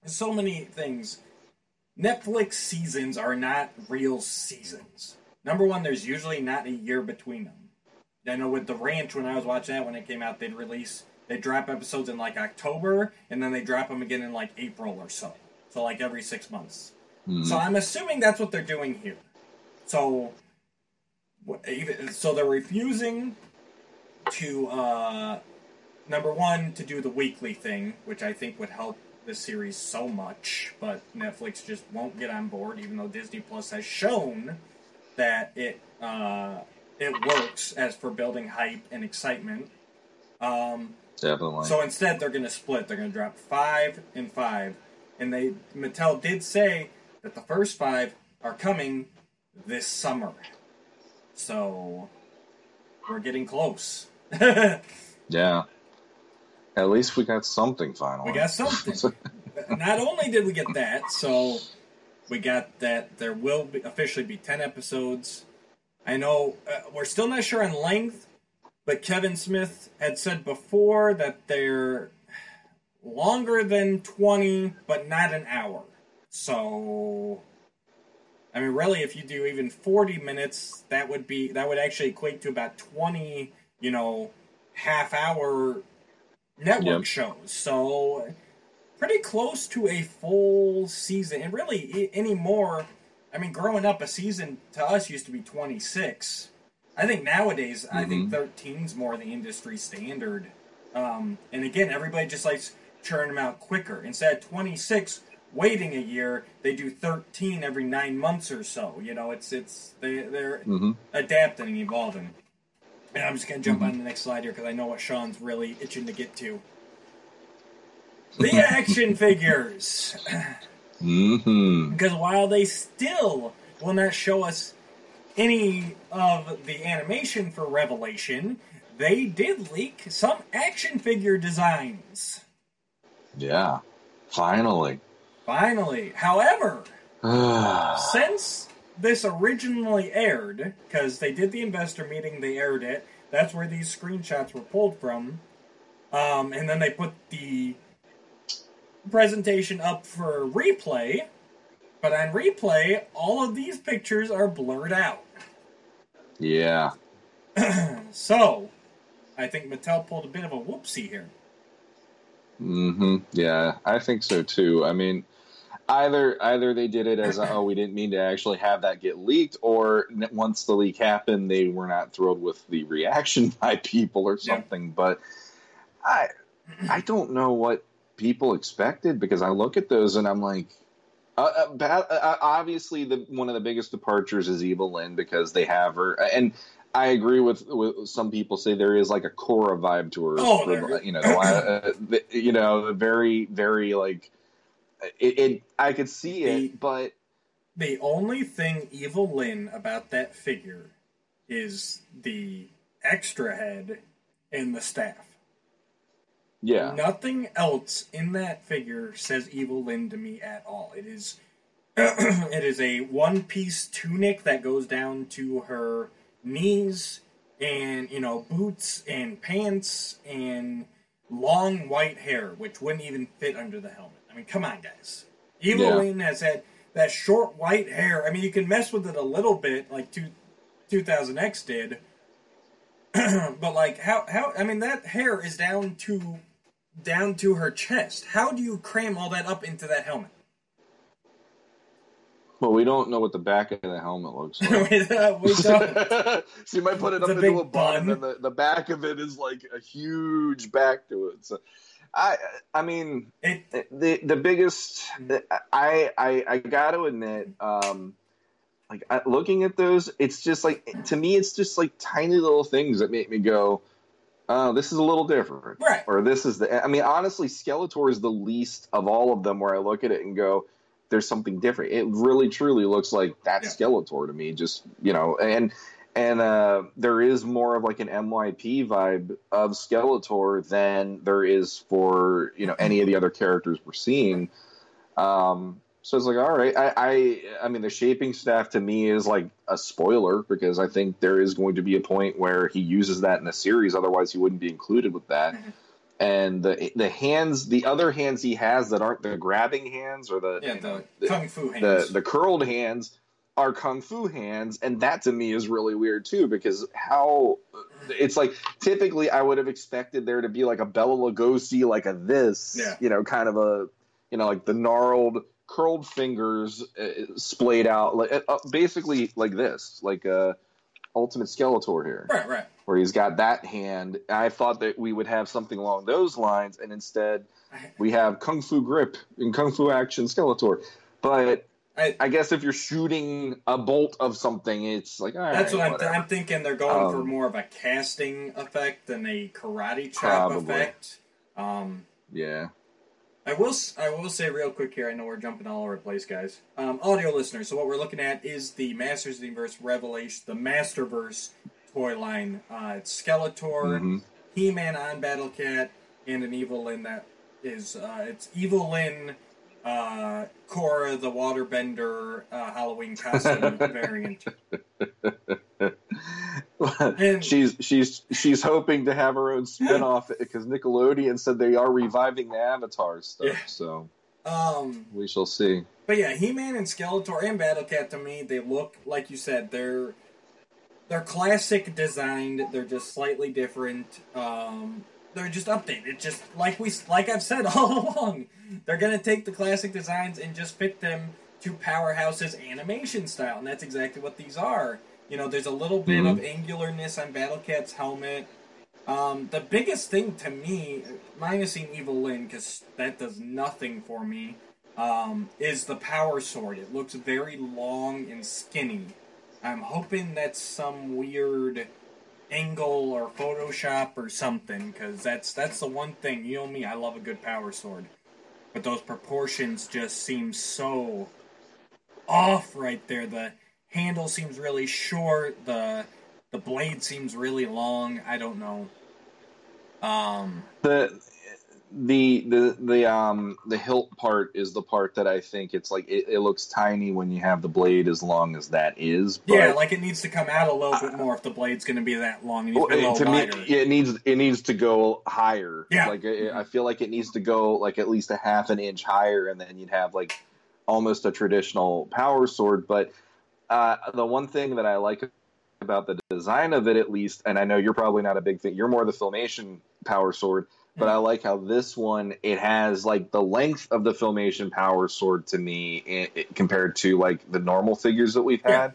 A: So many things. Netflix seasons are not real seasons. Number one, there's usually not a year between them. I know with The Ranch, when I was watching that when it came out, they'd release, they'd drop episodes in like October, and then they drop them again in like April or so. So like every six months. So I'm assuming that's what they're doing here. So, even- so they're refusing to uh, number one to do the weekly thing, which I think would help the series so much, but Netflix just won't get on board, even though Disney Plus has shown that it uh, it works as for building hype and excitement. Um,
B: Definitely.
A: so instead, they're going to split. They're going to drop five and five, and they Mattel did say that the first five are coming this summer. So we're getting close.
B: yeah. At least we got something finally.
A: We got something. Not only did we get that, so we got that there will be, officially be ten episodes. I know uh, we're still not sure on length, but Kevin Smith had said before that they're longer than 20, but not an hour. So, I mean, really, if you do even 40 minutes, that would be that would actually equate to about 20, you know, half hour network
B: Yep.
A: shows. So, pretty close to a full season. And really, i- anymore, I mean, growing up, a season to us used to be 26. I think nowadays, I think 13's more the industry standard. Um, and again, everybody just likes churning them out quicker. Instead of 26 waiting a year, they do 13 every nine months or so. You know, it's it's they they're
B: Mhm.
A: adapting and evolving. And I'm just gonna jump on the next slide here because I know what Sean's really itching to get to. The action figures.
B: Mm-hmm.
A: Because while they still will not show us any of the animation for Revelation, they did leak some action figure designs.
B: Yeah. Finally.
A: Finally. However, since this originally aired, because they did the investor meeting, they aired it, that's where these screenshots were pulled from. Um, and then they put the presentation up for replay. But on replay, all of these pictures are blurred out.
B: yeah.
A: So, I think Mattel pulled a bit of a whoopsie here.
B: Hmm Yeah, I think so too. I mean, either either they did it as a, oh we didn't mean to actually have that get leaked, or once the leak happened, they were not thrilled with the reaction by people or
A: Yeah.
B: something. But I I don't know what people expected because I look at those and I'm like. Uh, uh, uh, obviously, the one of the biggest departures is Evil Lyn because they have her, and I agree with with some people say there is like a Korra vibe to her.
A: Oh,
B: for,
A: there-
B: you know, uh, the- you know, very very like it. it I could see
A: The-
B: it, but
A: The only thing Evil Lyn about that figure is the extra head and the staff.
B: yeah,
A: Nothing else in that figure says Evil Lyn to me at all. It is it is a one piece tunic that goes down to her knees and you know boots and pants and long white hair which wouldn't even fit under the helmet. I mean, come on guys. Evil
B: Yeah.
A: Has had that short white hair. I mean, you can mess with it a little bit like two, 2000X did. but like how how I mean that hair is down to down to her chest. How do you cram all that up into that helmet?
B: Well, we don't know what the back of the helmet looks like.
A: we don't. we don't.
B: so you might put it
A: It's
B: up
A: a
B: into a bun,
A: bun.
B: and the, the back of it is like a huge back to it. So, I I mean,
A: It, eh,
B: the the biggest mm. eh, I I I got to admit, um, like looking at those, it's just like to me, it's just like tiny little things that make me go, "Oh, this is a little different,"
A: Right.
B: Or this is the. I mean, honestly, Skeletor is the least of all of them where I look at it and go. There's something different. It really, truly looks like that
A: Yeah.
B: Skeletor to me. Just you know, and and uh, there is more of like an MYP vibe of Skeletor than there is for you know any of the other characters we're seeing. Um, so it's like, all right, I, I, I mean, the shaping staff to me is like a spoiler because I think there is going to be a point where he uses that in the series. Otherwise, he wouldn't be included with that. And the the hands, the other hands he has that aren't the grabbing hands or the
A: yeah,
B: you
A: the kung fu
B: the
A: hands.
B: the curled hands are kung fu hands and that to me is really weird too because how it's like typically i would have expected there to be like a Bela Lugosi like a this
A: Yeah.
B: you know kind of a you know like the gnarled curled fingers uh, splayed out like uh, basically like this like a ultimate skeletor here
A: right, right.
B: where he's got that hand i thought that we would have something along those lines and instead we have kung fu grip and kung fu action skeletor but
A: I,
B: I guess if you're shooting a bolt of something, it's like all right,
A: that's what I'm,
B: whatever.
A: I'm thinking. They're going for
B: Um,
A: more of a casting effect than a karate chop
B: Probably.
A: effect. Um,
B: yeah,
A: I will I will say real quick here. I know we're jumping all over the place, guys. Um, audio listeners. So what we're looking at is the Masters of the Universe Revelation, the Masterverse toy line. Uh, it's Skeletor,
B: Mhm.
A: He-Man on Battle Cat, and an Evil Lyn that is uh, it's Evil Lyn, uh, Korra the Waterbender uh, Halloween costume variant. And-
B: she's she's she's hoping to have her own spin-off because Nickelodeon said they are reviving the Avatar stuff.
A: Yeah.
B: So
A: Um,
B: we shall see.
A: But yeah, He-Man and Skeletor and Battle Cat to me, they look like you said they're they're classic designed. They're just slightly different. Um, they're just updated. It's Just like we like I've said all along, they're gonna take the classic designs and just fit them to Powerhouse's animation style, and that's exactly what these are. You know, there's a little bit of angularness on Battle Cat's helmet. Um, the biggest thing to me, minus minusing Evil Lyn, because that does nothing for me, um, is the power sword. It looks very long and skinny. I'm hoping that's some weird angle or Photoshop or something, because that's that's the one thing. You know me, I love a good power sword, but those proportions just seem so off right there. The handle seems really short. The the blade seems really long. I don't know. Um,
B: the the the the um the hilt part is the part that I think it's like it, it looks tiny when you have the blade as long as that is. But
A: yeah, like it needs to come out a little bit more if the blade's going to be that long. It needs to be a
B: to me, it needs it needs to go higher.
A: Yeah.
B: like I I feel like it needs to go like at least a half an inch higher, and then you'd have like almost a traditional power sword. But uh, the one thing that I like about the design of it, at least, and I know you're probably not a big thing. You're more the filmation power sword, but I like how this one it has like the length of the filmation power sword to me i i compared to like the normal figures that we've
A: Yeah.
B: had,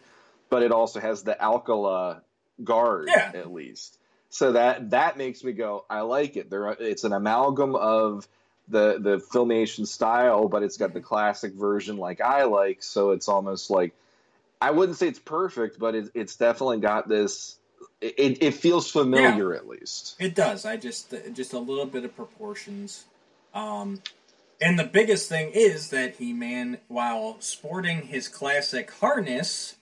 B: but it also has the Alcala guard
A: Yeah.
B: at least. So that that makes me go, I like it. There, it's an amalgam of the the filmation style, but it's got the mm-hmm. classic version like I like. So it's almost like I wouldn't say it's perfect, but it, it's definitely got this. It, it feels familiar at least.
A: It does. I just just a little bit of proportions. Um, and the biggest thing is that He Man, while sporting his classic harness,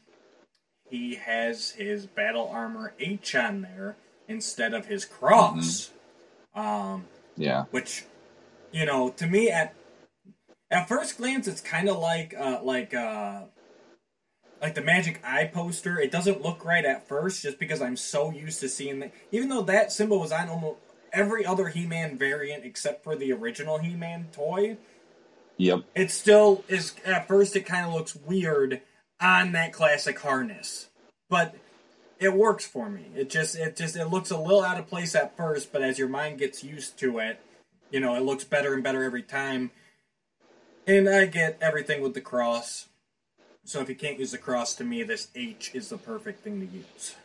A: he has his battle armor H on there instead of his cross. Um,
B: Yeah.
A: which, you know, to me at at first glance, it's kind of like uh, like uh, like the Magic Eye poster. It doesn't look right at first, just because I'm so used to seeing that. Even though that symbol was on almost every other He-Man variant except for the original He-Man toy,
B: Yep.
A: it still is. At first, it kind of looks weird on that classic harness, but it works for me. It just it just it looks a little out of place at first, but as your mind gets used to it, you know, it looks better and better every time. And I get everything with the cross. So if you can't use the cross, to me, this H is the perfect thing to use.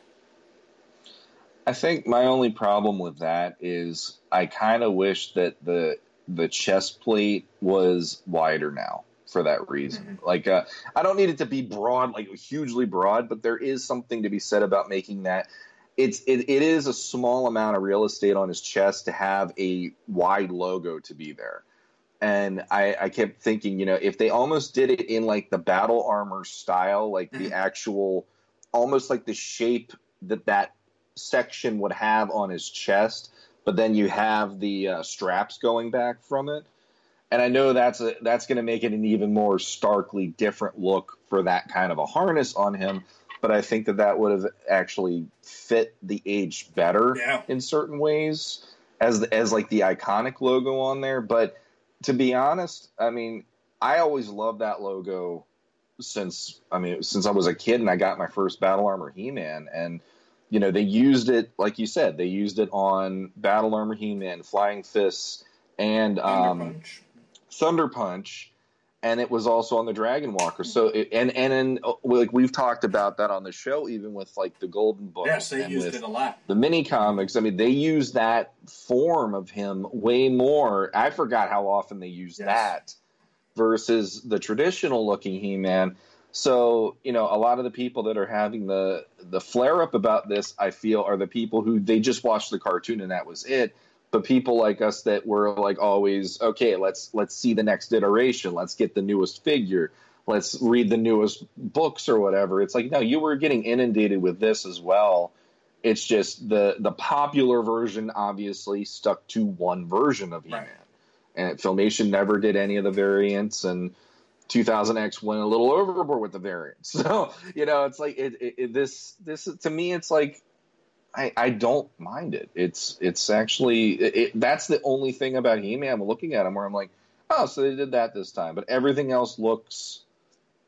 B: I think my only problem with that is I kind of wish that the the chest plate was wider now for that reason. Like uh, I don't need it to be broad, like hugely broad, but there is something to be said about making that. It's it, it is a small amount of real estate on his chest to have a wide logo to be there. And I, I kept thinking, you know, if they almost did it in like the battle armor style, like the actual, almost like the shape that that section would have on his chest, but then you have the uh, straps going back from it. And I know that's a, that's going to make it an even more starkly different look for that kind of a harness on him. But I think that that would have actually fit the age better
A: Yeah.
B: in certain ways as as like the iconic logo on there. But to be honest, I mean, I always loved that logo since I mean since I was a kid and I got my first Battle Armor He-Man and you know they used it like you said they used it on Battle Armor He-Man, Flying Fists, and
A: Thunder
B: um,
A: Punch.
B: Thunder Punch, and it was also on the Dragon Walker. So it, and and in, uh, like we've talked about that on the show, even with like the Golden Book.
A: Yes, they
B: and
A: used it a lot.
B: the mini comics. I mean, they use that form of him way more. I forgot how often they use
A: Yes.
B: that versus the traditional looking He Man. So you know, a lot of the people that are having the the flare up about this, I feel, are the people who they just watched the cartoon and that was it. But people like us that were like always okay, let's let's see the next iteration, let's get the newest figure, let's read the newest books or whatever. It's like no, you were getting inundated with this as well. It's just the the popular version obviously stuck to one version of He-Man,
A: Right.
B: and Filmation never did any of the variants and. 2000X went a little overboard with the variants. So, you know, it's like it, it, it this this to me it's like I, I don't mind it. It's it's actually it, that's the only thing about He-Man I'm looking at him where I'm like, oh, so they did that this time, but everything else looks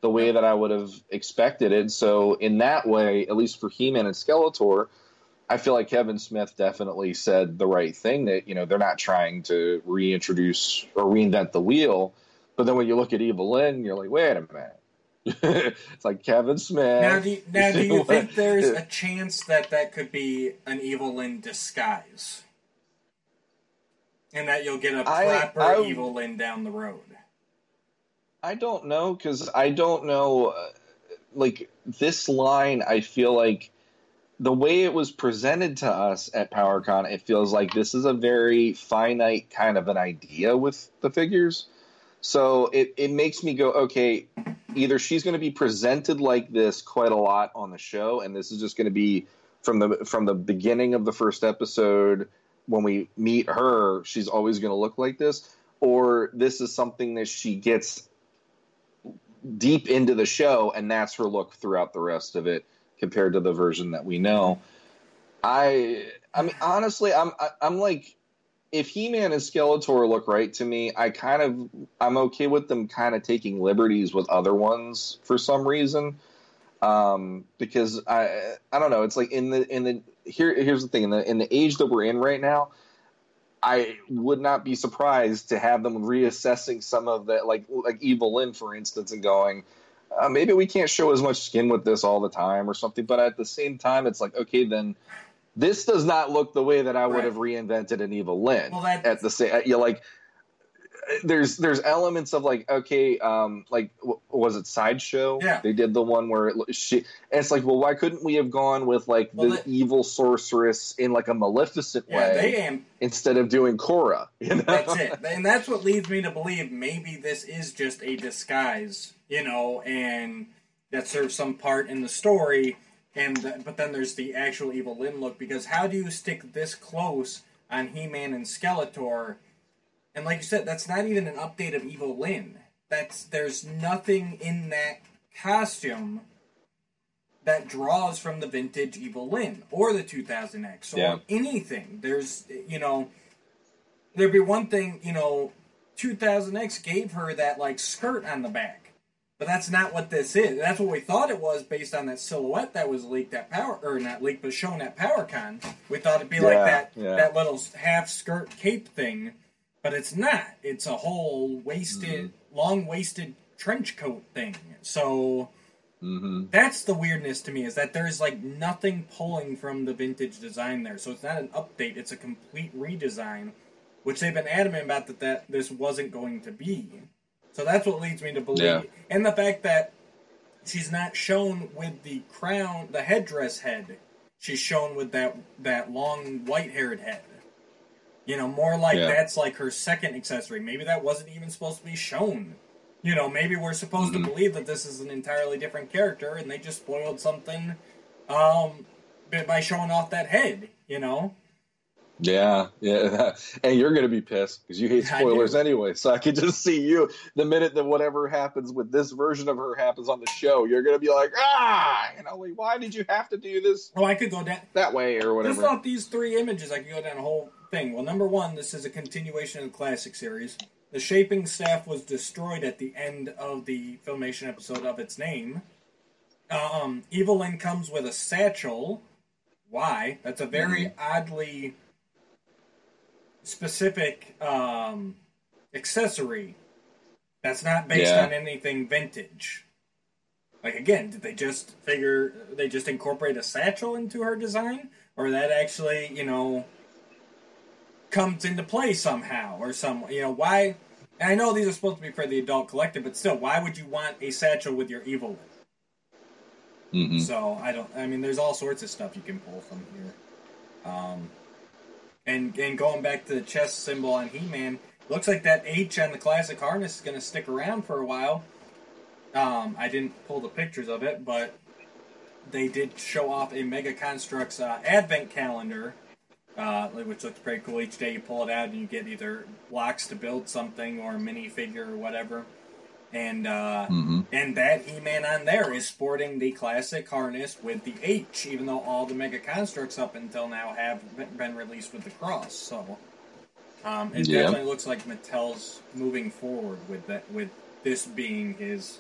B: the way that I would have expected it. So in that way, at least for He-Man and Skeletor, I feel like Kevin Smith definitely said the right thing that you know they're not trying to reintroduce or reinvent the wheel. But then when you look at Evil Evelyn, you're like, wait a minute. it's like Kevin Smith.
A: Now, do you, now, do you think there's a chance that that could be an evil in disguise? And that you'll get a proper
B: I-
A: in down the road?
B: I don't know because I don't know. Uh, like this line, I feel like the way it was presented to us at PowerCon, it feels like this is a very finite kind of an idea with the figures. So it, it makes me go, okay, either she's going to be presented like this quite a lot on the show, and this is just going to be from the from the beginning of the first episode when we meet her, she's always going to look like this, or this is something that she gets deep into the show, and that's her look throughout the rest of it compared to the version that we know. I, I mean, honestly, I'm, I, I'm like, if He-Man and Skeletor look right to me, I kind of, I'm okay with them kind of taking liberties with other ones for some reason. Um, because I, I don't know, it's like in the, in the, here, here's the thing, in the, in the age that we're in right now, I would not be surprised to have them reassessing some of that, like like Evil Lyn, for instance, and going, uh, maybe we can't show as much skin with this all the time or something. But at the same time, it's like, okay, then this does not look the way that I would
A: Right.
B: have reinvented an Evil Lyn.
A: Well, that-
B: at the same, you know, like there's there's elements of like okay um like w- was it sideshow
A: Yeah.
B: they did the one where it, she it's like well why couldn't we have gone with like
A: Well,
B: the evil sorceress in like a maleficent
A: Yeah,
B: way
A: they am.
B: instead of doing Korra you know
A: That's it, and that's what leads me to believe maybe this is just a disguise, you know, and that serves some part in the story. And th- but then there's the actual Evil Lyn look because how do you stick this close on He-Man and Skeletor? And like you said, that's not even an update of Evil Lyn. That's there's nothing in that costume that draws from the vintage Evil Lyn or the 2000X or
B: Yeah.
A: anything. There's you know there'd be one thing, you know, 2000X gave her that like skirt on the back. But that's not what this is. That's what we thought it was based on that silhouette that was leaked at Power or not leaked but shown at PowerCon. We thought it'd be like that
B: yeah.
A: that little half skirt cape thing, but it's not. It's a whole waisted long waisted trench coat thing. So
B: hmm
A: that's the weirdness to me is that there's like nothing pulling from the vintage design there. So it's not an update; it's a complete redesign, which they've been adamant about that that this wasn't going to be. So that's what leads me to believe,
B: Yeah.
A: and the fact that she's not shown with the crown, the headdress head. She's shown with that that long white-haired head. You know, more like
B: Yeah.
A: that's like her second accessory. Maybe that wasn't even supposed to be shown. You know, maybe we're supposed
B: Mhm.
A: to believe that this is an entirely different character, and they just spoiled something um, by showing off that head. You know,
B: Yeah, yeah, and you're gonna be pissed because you hate spoilers anyway. So I could just see you the minute that whatever happens with this version of her happens on the show, you're gonna be like, ah, you know, like, why did you have to do this
A: oh, I could go down.
B: that way or whatever.
A: Just off these three images, I could go down the whole thing. Well, number one, this is a continuation of the classic series. The shaping staff was destroyed at the end of the filmation episode of its name. Um, Evil Lyn comes with a satchel. Why? That's a very oddly specific um, accessory. That's not based
B: Yeah.
A: on anything vintage. Like again, did they just figure they just incorporate a satchel into her design, or that actually you know comes into play somehow, or some you know why? And I know these are supposed to be for the adult collector, but still, why would you want a satchel with your evil?
B: Mhm.
A: So I don't. I mean, there's all sorts of stuff you can pull from here. Um, and and going back to the chest symbol on He-Man, looks like that H on the classic harness is going to stick around for a while. Um, I didn't pull the pictures of it, but they did show off a Mega Construx uh, advent calendar, uh, which looks pretty cool. Each day you pull it out and you get either blocks to build something or a minifigure or whatever. And uh,
B: Mhm.
A: and that He-Man on there is sporting the classic harness with the H, even though all the Mega Construx up until now have been released with the cross. So um, it
B: Yeah.
A: definitely looks like Mattel's moving forward with that, with this being his.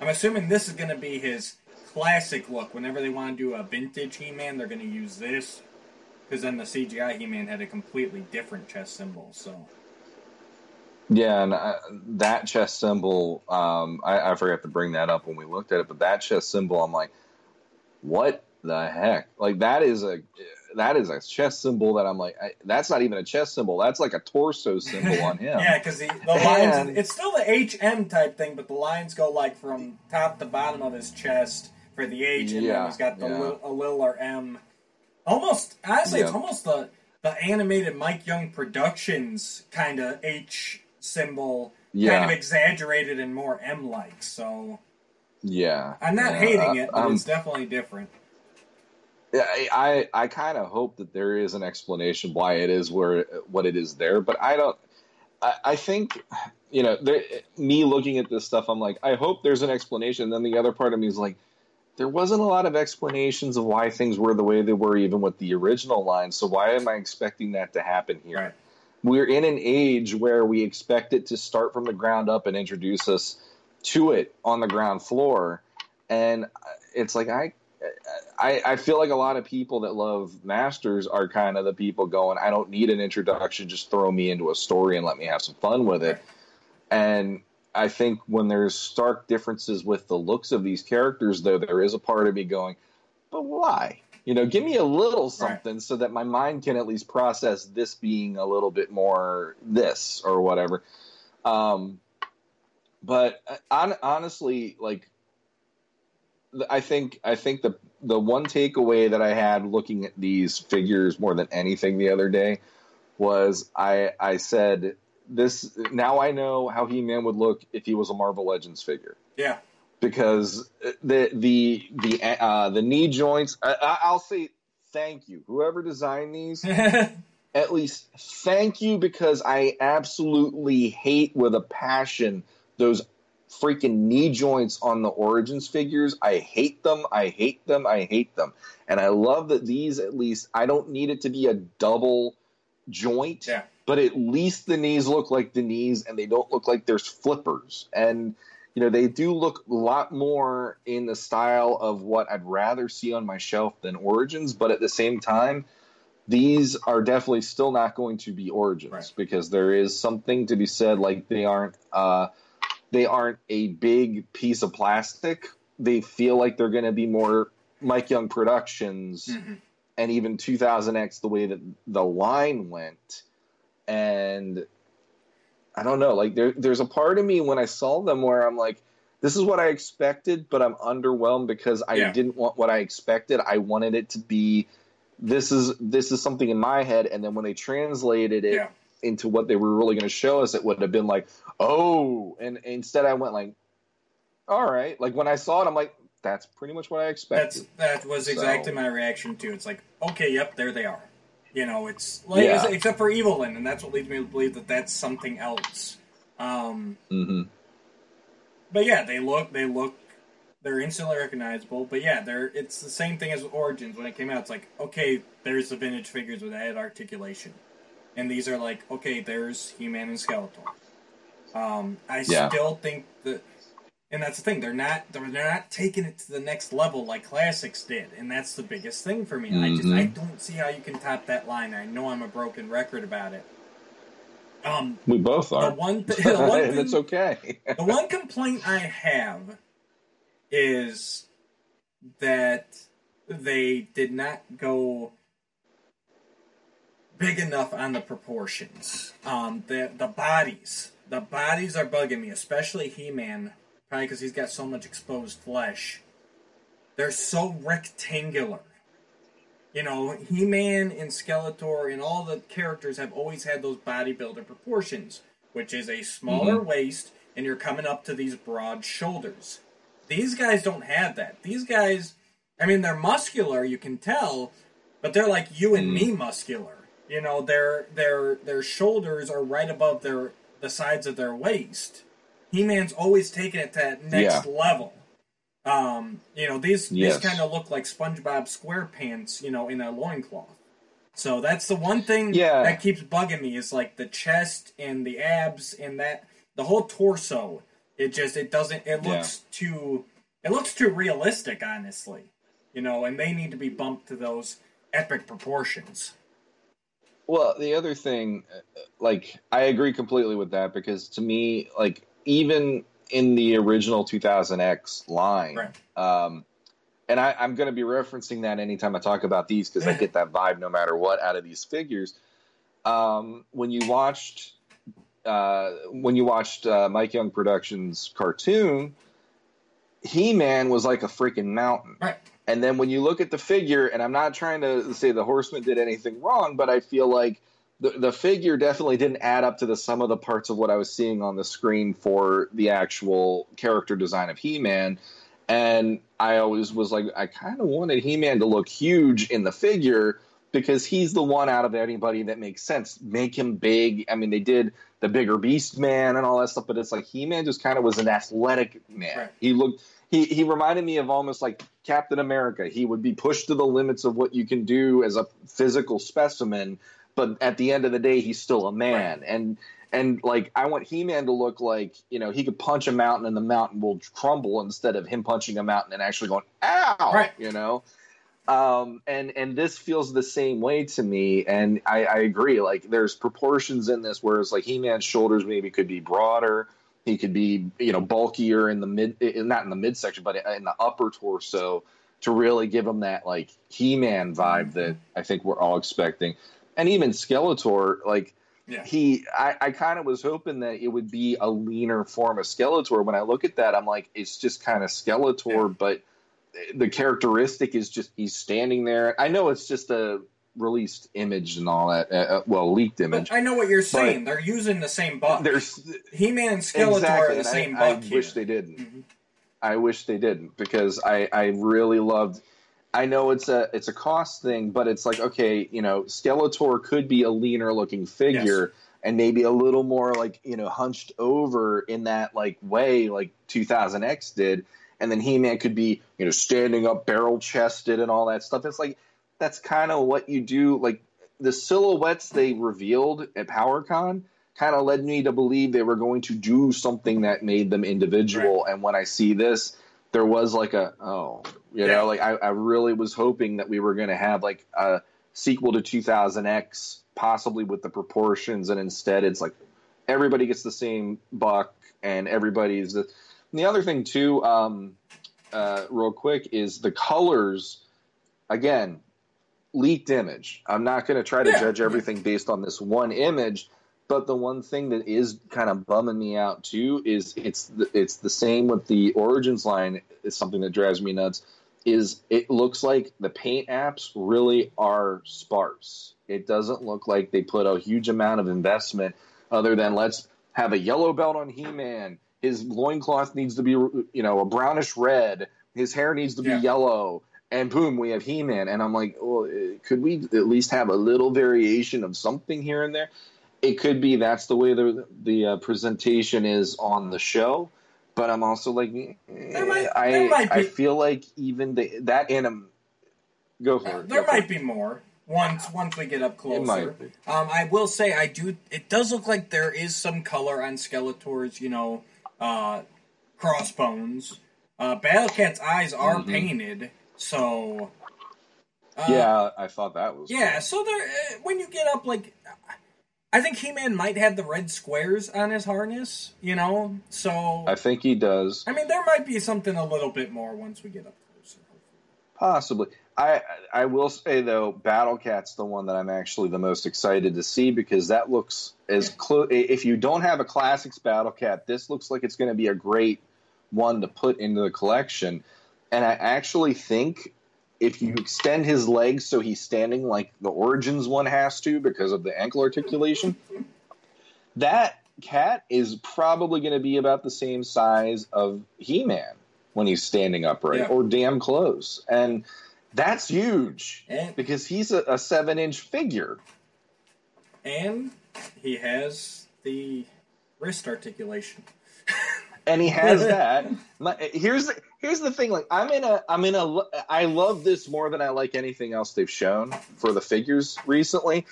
A: I'm assuming this is going to be his classic look. Whenever they want to do a vintage He-Man, they're going to use this, because then the CGI He-Man had a completely different chest symbol. So
B: Yeah, and uh, that chest symbol, um, I, I forgot to bring that up when we looked at it, but that chest symbol, I'm like, what the heck? Like that is a that is a chest symbol that I'm like, I, that's not even a chest symbol. That's like a torso symbol on him.
A: yeah, because the, the lines,
B: And-
A: it's still the HM type thing, but the lines go like from top to bottom of his chest for the H, and then he's got the
B: yeah.
A: lil, a lil or M. Almost, honestly, it's almost the the animated Mike Young Productions kind of H symbol, kind of exaggerated and more M like. So
B: Yeah,
A: I'm not
B: yeah,
A: hating it, but
B: um,
A: it's definitely different.
B: Yeah, I I, I kind of hope that there is an explanation why it is where what it is there, but I don't. I, I think you know, there, me looking at this stuff, I'm like, I hope there's an explanation. then the other part of me is like, there wasn't a lot of explanations of why things were the way they were, even with the original line. So why am I expecting that to happen here?
A: Right.
B: We're in an age where we expect it to start from the ground up and introduce us to it on the ground floor, and it's like I I, I feel like a lot of people that love Masters are kind of the people going, I don't need an introduction, just throw me into a story and let me have some fun with it. And I think when there's stark differences with the looks of these characters, though, there is a part of me going, but why? You know, give me a little something so that my mind can at least process this being a little bit more this or whatever. Um, but uh, on, honestly, like I think I think the the one takeaway that I had looking at these figures more than anything the other day was I I said this now I know how He Man would look if he was a Marvel Legends figure
A: Yeah.
B: Because the the the uh, the knee joints I, I'll say thank you whoever designed these at least thank you because I absolutely hate with a passion those freaking knee joints on the Origins figures. I hate them. I hate them. I hate them. And I love that these, at least, I don't need it to be a double joint,
A: Yeah.
B: but at least the knees look like the knees and they don't look like there's flippers. And, you know, they do look a lot more in the style of what I'd rather see on my shelf than Origins, but at the same time, these are definitely still not going to be origins
A: Right.
B: because there is something to be said like they aren't uh, they aren't a big piece of plastic. They feel like they're going to be more Mike Young Productions
A: Mhm.
B: and even 2000X the way that the line went. And I don't know, like there, there's a part of me when I saw them where I'm like, this is what I expected, but I'm underwhelmed because I
A: Yeah.
B: didn't want what I expected. I wanted it to be this is this is something in my head, and then when they translated it
A: Yeah.
B: into what they were really going to show us, it would have been like, oh, and instead I went like, all right. Like when I saw it, I'm like, that's pretty much what I expected.
A: That's that was exactly
B: So-
A: my reaction too. It's like, okay, yep, there they are. You know, it's like
B: Yeah.
A: except for Evil Lyn, and that's what leads me to believe that that's something else. Um,
B: hmm
A: but yeah, they look they look they're instantly recognizable. But yeah, they're it's the same thing as Origins when it came out. It's like okay, there's the vintage figures with added articulation, and these are like okay, there's He-Man and Skeletor. Um, I
B: Yeah.
A: still think that, and that's the thing. They're not they're, they're not taking it to the next level like classics did, and that's the biggest thing for me. I just I
B: Mhm.
A: don't see how you can top that line. I know I'm a broken record about it. Um,
B: We both
A: the
B: are.
A: one, th- the one thing,
B: it's okay.
A: the one complaint I have is that they did not go big enough on the proportions. Um, the the bodies, the bodies are bugging me, especially He Man, probably because he's got so much exposed flesh. They're so rectangular. You know, He Man and Skeletor and all the characters have always had those bodybuilder proportions, which is a smaller mm-hmm. waist and you're coming up to these broad shoulders. These guys don't have that. These guys, I mean, they're muscular, you can tell, but they're like you and me mm. muscular. You know, their their their shoulders are right above their the sides of their waist. He Man's always taking it to that next level. Um, you know, these
B: Yes.
A: these kind of look like SpongeBob SquarePants, you know, in a loincloth. So that's the one thing
B: Yeah.
A: that keeps bugging me is like the chest and the abs and that the whole torso. It just it doesn't it
B: Yeah.
A: looks too it looks too realistic, honestly. You know, and they need to be bumped to those epic proportions.
B: Well, the other thing, uh, like, I agree completely with that because to me, like, even in the original 2000X line,
A: Right.
B: um, and I, I'm going to be referencing that anytime I talk about these because I get that vibe no matter what out of these figures. Um, when you watched, uh, when you watched uh, Mike Young Productions cartoon, He Man was like a freaking mountain.
A: Right.
B: And then when you look at the figure, and I'm not trying to say the Horsemen did anything wrong, but I feel like the, the figure definitely didn't add up to the sum of the parts of what I was seeing on the screen for the actual character design of He Man. And I always was like, I kind of wanted He Man to look huge in the figure because he's the one out of anybody that makes sense. Make him big. I mean, they did the bigger Beast Man and all that stuff, but it's like He Man just kind of was an athletic man.
A: Right.
B: He looked. He, he reminded me of almost like Captain America. He would be pushed to the limits of what you can do as a physical specimen, but at the end of the day, he's still a man. And and like I want He Man to look like you know he could punch a mountain and the mountain will crumble instead of him punching a mountain and actually going ow.
A: Right.
B: You know. Um, and and this feels the same way to me, and I, I agree. Like there's proportions in this, whereas like He Man's shoulders maybe could be broader, he could be you know bulkier in the mid, not in the midsection, but in the upper torso to really give him that like He Man vibe that I think we're all expecting. And even Skeletor, like
A: Yeah.
B: he I, I kind of was hoping that it would be a leaner form of Skeletor. When I look at that, I'm like, it's just kind of Skeletor,
A: Yeah.
B: but the characteristic is just he's standing there. I know it's just a released image and all that, uh, uh, well, leaked image.
A: But I know what you're saying. They're using the same buck.
B: There's
A: He-Man and Skeletor
B: exactly,
A: are the same
B: I, I
A: buck
B: wish
A: here.
B: they didn't.
A: Mhm.
B: I wish they didn't because I, I really loved. I know it's a it's a cost thing, but it's like okay, you know, Skeletor could be a leaner looking figure and maybe a little more like you know hunched over in that like way like 2000X did, and then He Man could be you know standing up, barrel chested, and all that stuff. It's like that's kind of what you do. Like the silhouettes they revealed at PowerCon kind of led me to believe they were going to do something that made them individual. And when I see this, there was like a oh, you
A: Yeah.
B: know, like I, I really was hoping that we were going to have like a sequel to 2000X, possibly with the proportions, and instead it's like everybody gets the same buck and everybody's the. And the other thing too, um, uh, real quick, is the colors. Again, leaked image. I'm not going to try to
A: Yeah.
B: judge everything based on this one image, but the one thing that is kind of bumming me out too is it's the, it's the same with the Origins line. It's something that drives me nuts. Is it looks like the paint apps really are sparse. It doesn't look like they put a huge amount of investment other than let's have a yellow belt on He-Man. His loincloth needs to be, you know, a brownish red. His hair needs to be
A: Yeah.
B: yellow. And boom, we have He-Man. And I'm like, well, could we at least have a little variation of something here and there? It could be that's the way the the uh, presentation is on the show. But I'm also like, eh,
A: might-
B: I I feel like even the that anim. Go for
A: Uh,
B: it.
A: there might
B: it.
A: be more once once we get up closer. Um, I will say I do. It does look like there is some color on Skeletor's, you know, uh, crossbones. Uh, Battle Cat's eyes are
B: Mhm.
A: painted, so uh,
B: yeah, I thought that was.
A: yeah. So there, uh, when you get up, like, I think He-Man might have the red squares on his harness, you know. So
B: I think he does.
A: I mean, there might be something a little bit more once we get up closer.
B: Possibly. I I will say though, Battle Cat's the one that I'm actually the most excited to see because that looks as close. If you don't have a classics Battle Cat, this looks like it's going to be a great one to put into the collection. And I actually think if you extend his legs so he's standing like the Origins one has to because of the ankle articulation, that cat is probably going to be about the same size of He-Man when he's standing upright,
A: Yeah.
B: or damn close, and that's huge
A: And
B: because he's a, a seven-inch figure.
A: and he has the wrist articulation.
B: and he has that. Here's the, here's the thing. Like I'm in a I'm in a I love this more than I like anything else they've shown for the figures recently.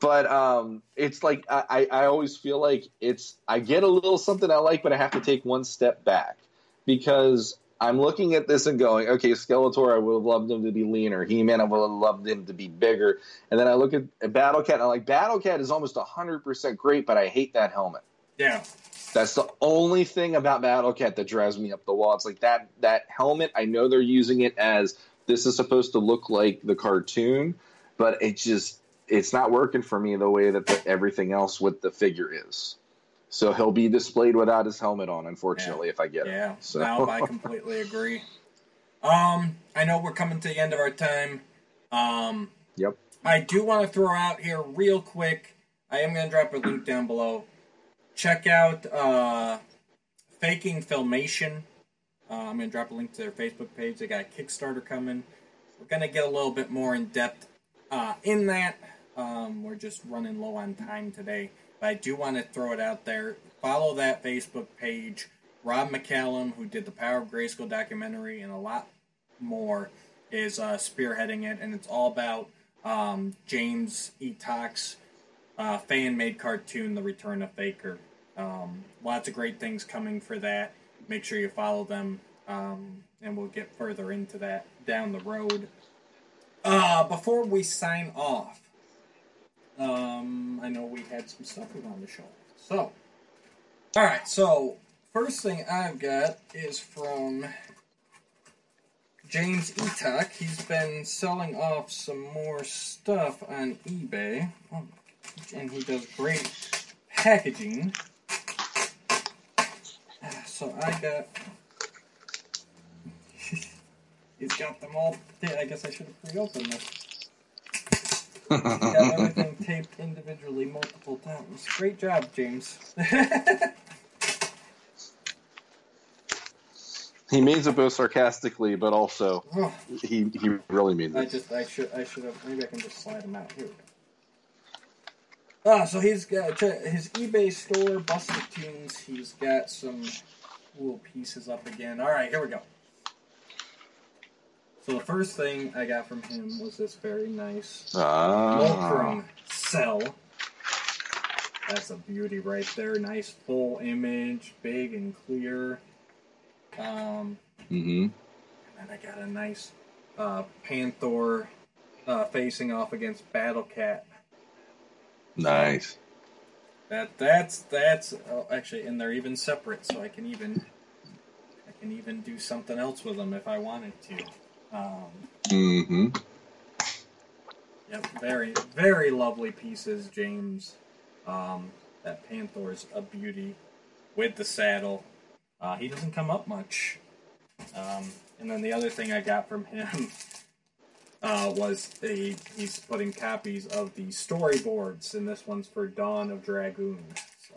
B: But um, it's like I, I always feel like it's I get a little something I like, but I have to take one step back because I'm looking at this and going, okay, Skeletor, I would have loved him to be leaner. He-Man, I would have loved him to be bigger. And then I look at, at Battle Cat, and I'm like, Battle Cat is almost 100% great, but I hate that helmet.
A: Yeah,
B: That's the only thing about Battle Cat that drives me up the wall. It's like that that helmet. I know they're using it as this is supposed to look like the cartoon, but it just it's not working for me the way that the, everything else with the figure is. So he'll be displayed without his helmet on, unfortunately, if I get
A: yeah.
B: it. So
A: No, I completely agree. Um, I know we're coming to the end of our time. Um,
B: yep.
A: I do want to throw out here real quick. I am going to drop a link down below. Check out uh, Faking Filmation. Uh, I'm going to drop a link to their Facebook page. They got a Kickstarter coming. We're going to get a little bit more in depth uh, in that. Um, we're just running low on time today. But I do want to throw it out there. Follow that Facebook page. Rob McCallum, who did the Power of Grayskull documentary and a lot more, is uh, spearheading it. And it's all about um, James E. Tox uh, fan made cartoon, The Return of Faker. Um, lots of great things coming for that. Make sure you follow them, um, and we'll get further into that down the road. Uh, before we sign off, um, I know we had some stuff we wanted to show. So, all right. So, first thing I've got is from James Eatock. He's been selling off some more stuff on eBay. Oh, and he does great packaging. So I got. He's got them all. I guess I should have pre-opened this. He's got everything taped individually multiple times. Great job, James.
B: He means it both sarcastically, but also
A: Oh,
B: he he really means it.
A: I just, I should, I should have. Maybe I can just slide them out here. Ah, so he's got his eBay store, Busted Tunes. He's got some cool pieces up again. All right, here we go. So the first thing I got from him was this very nice
B: Ah,
A: Fulcrum cell. That's a beauty right there. Nice full image, big and clear. Um,
B: mm-hmm.
A: and I got a nice uh, Panther uh, facing off against Battle Cat.
B: Nice.
A: That that's that's oh, actually, and they're even separate, so I can even I can even do something else with them if I wanted to. Um,
B: mm-hmm.
A: Yep, very, very lovely pieces, James. Um, that Panther's a beauty with the saddle. Uh, he doesn't come up much. Um, and then the other thing I got from him uh, was he, he's putting copies of the storyboards, and this one's for Dawn of Dragoon. So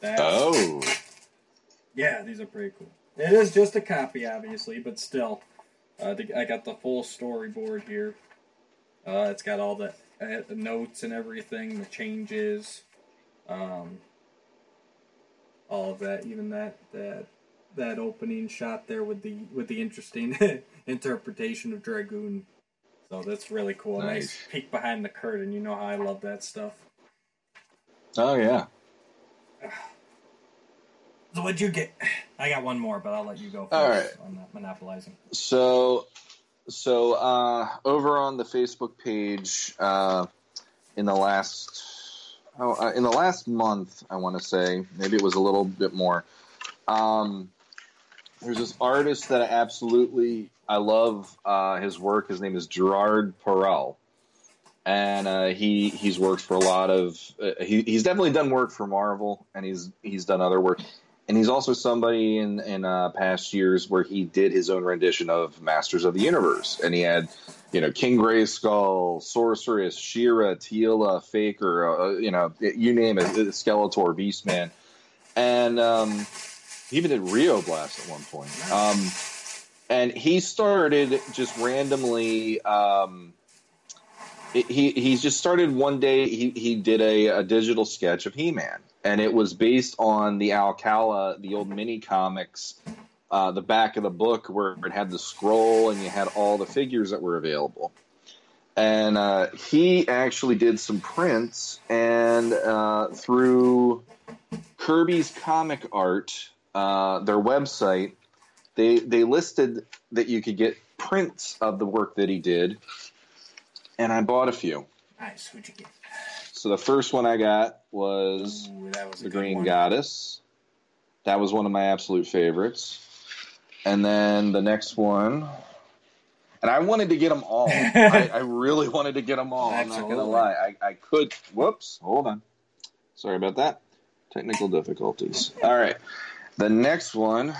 A: that's,
B: Oh,
A: yeah, these are pretty cool. It is just a copy, obviously, but still, uh, I got the full storyboard here. Uh, it's got all the, uh, the notes and everything, the changes, um, all of that. Even that that that opening shot there with the with the interesting interpretation of Dragoon. So that's really cool. Nice.
B: Nice.
A: peek behind the curtain. You know how I love that stuff.
B: oh yeah.
A: So what'd you get? I got one more, but I'll let you go first
B: All right.
A: on that monopolizing.
B: So, so uh, over on the Facebook page, uh, in the last, oh, uh, in the last month, I want to say maybe it was a little bit more. Um, there's this artist that I absolutely I love uh, his work. His name is Gerard Perel, and uh, he he's worked for a lot of uh, he, he's definitely done work for Marvel, and he's he's done other work. And he's also somebody in in uh, past years where he did his own rendition of Masters of the Universe, and he had, you know, King Grayskull, Sorceress, She-Ra, Teela, Faker, uh, you know, you name it, Skeletor, Beastman, and um, he even did Rio Blast at one point. Um, and he started just randomly. Um, he he just started one day. He he did a, a digital sketch of He Man, and it was based on the Alcala, the old mini comics, uh, the back of the book where it had the scroll and you had all the figures that were available. And uh, he actually did some prints, and uh, through Kirby's Comic Art, uh, their website, they they listed that you could get prints of the work that he did, and I bought a few.
A: Nice. Who'd you get?
B: So the first one I got was
A: Ooh, was
B: the Green
A: one.
B: Goddess. That was one of my absolute favorites. And then the next one, and I wanted to get them all. I, I really wanted to get them all. I'm not gonna lie. I, I could. Whoops. Hold on. Sorry about that. Technical difficulties. All right. The next one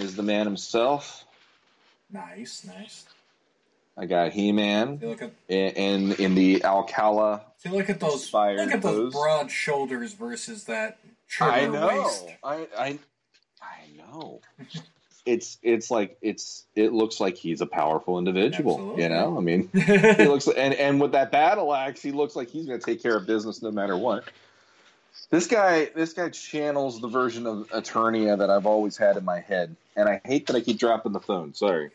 B: is the man himself.
A: Nice, nice.
B: I got
A: look at
B: in in, in the Alcala.
A: see, look at those look at those
B: pose.
A: broad shoulders versus that
B: I know.
A: waist.
B: I I I know. It's it's like it's it looks like he's a powerful individual.
A: Absolutely.
B: You know, I mean, he looks and and with that battle axe, he looks like he's going to take care of business no matter what. This guy, this guy channels the version of Eternia that I've always had in my head, and I hate that I keep dropping the phone. Sorry.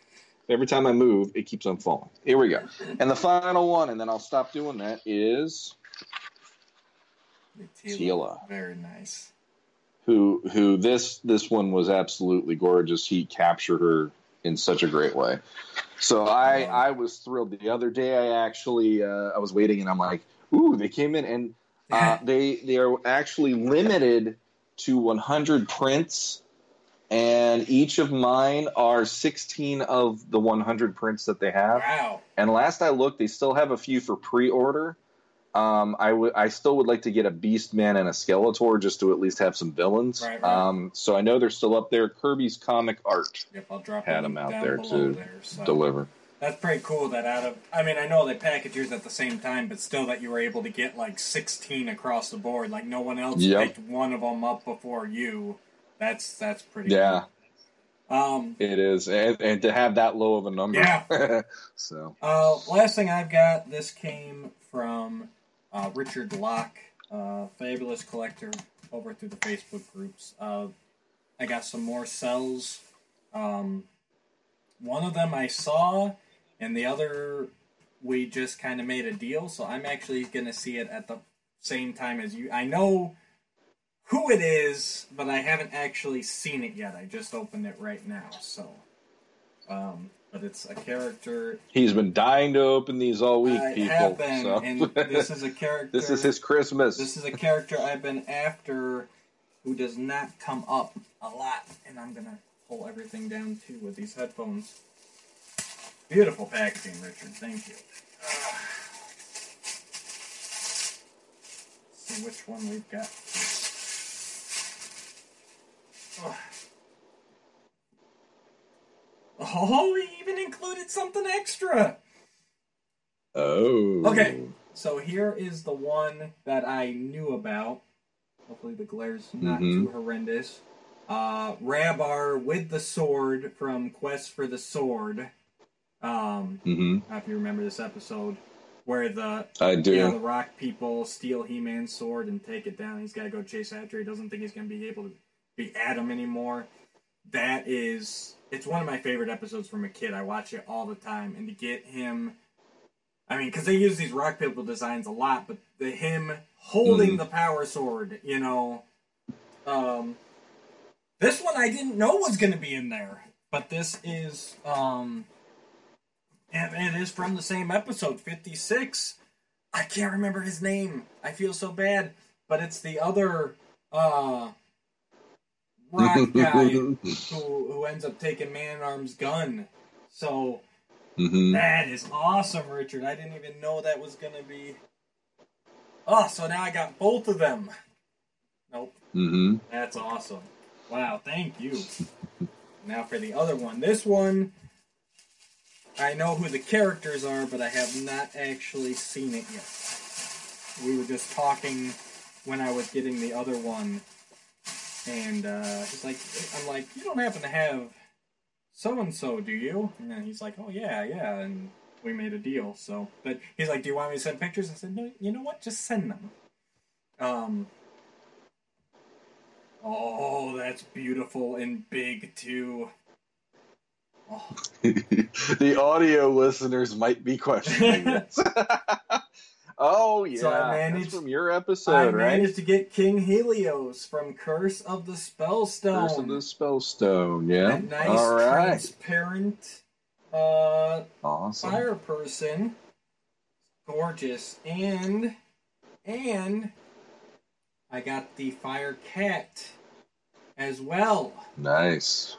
B: Every time I move, it keeps on falling. Here we go. And the final one, and then I'll stop doing that, is Teela.
A: Very nice.
B: who who this this one was absolutely gorgeous. He captured her in such a great way. So I I was thrilled. The other day I actually uh, I was waiting and I'm like, ooh, they came in and uh, they they are actually limited to 100 prints, and each of mine are 16 of the 100 prints that they have.
A: Wow.
B: And last I looked, they still have a few for pre-order. Um, I would. I still would like to get a Beastman and a Skeletor just to at least have some villains.
A: Right, right.
B: Um, so I know they're still up there. Kirby's Comic Art
A: Yep, I'll drop
B: had them out there to
A: there, so.
B: deliver.
A: That's pretty cool that out of I mean I know they package yours at the same time, but still that you were able to get like sixteen across the board, like no one else
B: Yep.
A: picked one of them up before you. That's that's pretty.
B: Yeah,
A: Cool. Um.
B: it is, and, and to have that low of a number.
A: Yeah.
B: so
A: Uh. Last thing I've got. This came from uh, Richard Locke, uh, fabulous collector, over through the Facebook groups. Uh, I got some more cells. Um, one of them I saw, and the other we just kind of made a deal. So I'm actually going to see it at the same time as you. I know who it is, but I haven't actually seen it yet. I just opened it right now. So, um, but it's a character.
B: he's been dying to open these all week,
A: I
B: people.
A: have been,
B: so
A: and this is a character.
B: this is his Christmas.
A: This is a character I've been after who does not come up a lot, and I'm gonna pull everything down too with these headphones. Beautiful packaging, Richard. Thank you. Ah. see which one we've got. Oh. Oh, we even included something extra.
B: oh,
A: Okay. So here is the one that I knew about. Hopefully the glare's not
B: Mhm.
A: too horrendous. Uh, Rabar with the sword from Quest for the Sword. Um, mm-hmm. If you remember this episode where the
B: I do.
A: yeah, the rock people steal He-Man's sword and take it down. He's got to go chase after. He doesn't think he's going to be able to be Adam anymore. That is, it's one of my favorite episodes from a kid. I watch it all the time, and to get him, I mean, because they use these rock people designs a lot, but the him holding
B: Mhm.
A: the power sword, you know, um, this one I didn't know was going to be in there, but this is, um, and it is from the same episode, 56. I can't remember his name. I feel so bad. But it's the other uh rock guy who who ends up taking Man at Arm's gun. So
B: hmm
A: that is awesome, Richard. I didn't even know that was gonna be Oh, so now I got both of them. Nope.
B: hmm
A: That's awesome. Wow, thank you. now for the other one. This one, I know who the characters are, but I have not actually seen it yet. We were just talking when I was getting the other one, and uh, he's like, I'm like, you don't happen to have so and so, do you? And then he's like, oh yeah, yeah, and we made a deal. So, but he's like, do you want me to send pictures? I said, no, you know what? Just send them. Um, Oh, that's beautiful and big too.
B: The audio listeners might be questioning this. oh yeah,
A: So I managed-
B: that's from your
A: I
B: episode, right?
A: managed to get King Helios from Curse of the Spellstone.
B: Curse of the Spellstone. Yeah.
A: A nice
B: All right.
A: transparent uh,
B: Awesome.
A: fire person. Gorgeous. And and I got the fire cat as well.
B: Nice.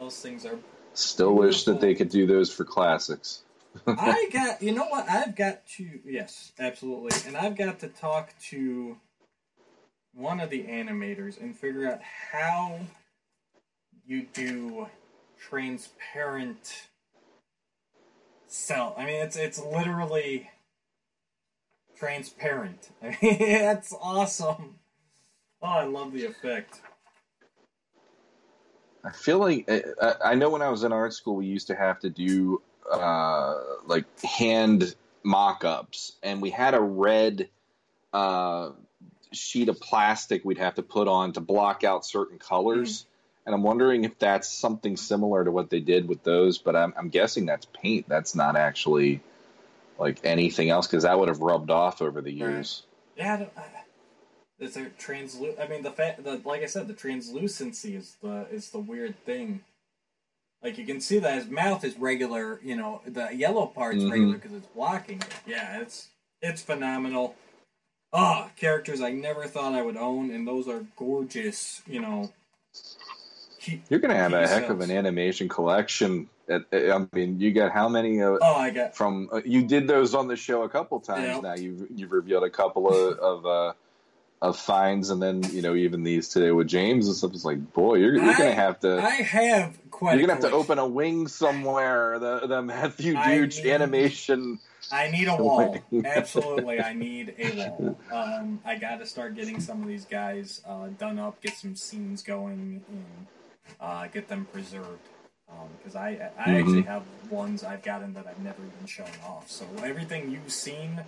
A: Those things are
B: Still wish that they could do those for classics.
A: I got, you know what? I've got to, yes, absolutely. And I've got to talk to one of the animators and figure out how you do transparent cell. I mean, it's it's literally transparent. I mean, that's awesome. Oh, I love the effect.
B: I feel like I, I know when I was in art school, we used to have to do uh, like hand mock-ups, and we had a red uh, sheet of plastic we'd have to put on to block out certain colors. And I'm wondering if that's something similar to what they did with those, but I'm, I'm guessing that's paint. That's not actually like anything else because that would have rubbed off over the years.
A: Yeah, I don't, I, a translu? I mean, the fact, the like I said, the translucency is the is the weird thing. Like you can see that his mouth is regular. You know, the yellow part's
B: Mhm.
A: regular because it's blocking it. Yeah, it's it's phenomenal. Ah, characters I never thought I would own, and those are gorgeous. You know, He-
B: You're gonna have a
A: he
B: heck of an animation collection. At, I mean, you got how many? Uh,
A: Oh, I got
B: from uh, you did those on the show a couple times
A: Yeah.
B: now. You've you've revealed a couple of of, uh, of fines, and then you know even these today with James and stuff. It's like, boy, you're, you're
A: I-
B: gonna have to.
A: I have quite.
B: you're gonna have to open a wing somewhere. The the Matthew Duch animation.
A: I need a wall. Absolutely, I need a wall. Um, I got to start getting some of these guys uh, done up, get some scenes going, and uh, get them preserved. Because I, I
B: Mhm.
A: actually have ones I've gotten that I've never even shown off. So everything you've seen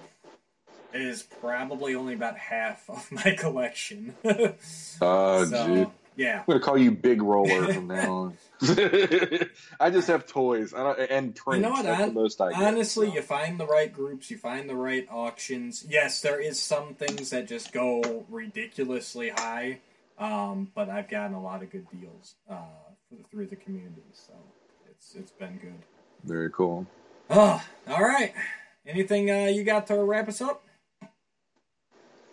A: is probably only about half of my collection.
B: Oh,
A: so,
B: dude.
A: yeah.
B: I'm gonna call you Big Roller from now on. I just have toys I don't, and prints.
A: You know what?
B: That's
A: hon-
B: the most I get,
A: honestly,
B: so.
A: you find the right groups, you find the right auctions. Yes, there is some things that just go ridiculously high, um, but I've gotten a lot of good deals uh, through the community, so it's it's been good.
B: very cool.
A: Oh, all right. Anything uh, you got to wrap us up?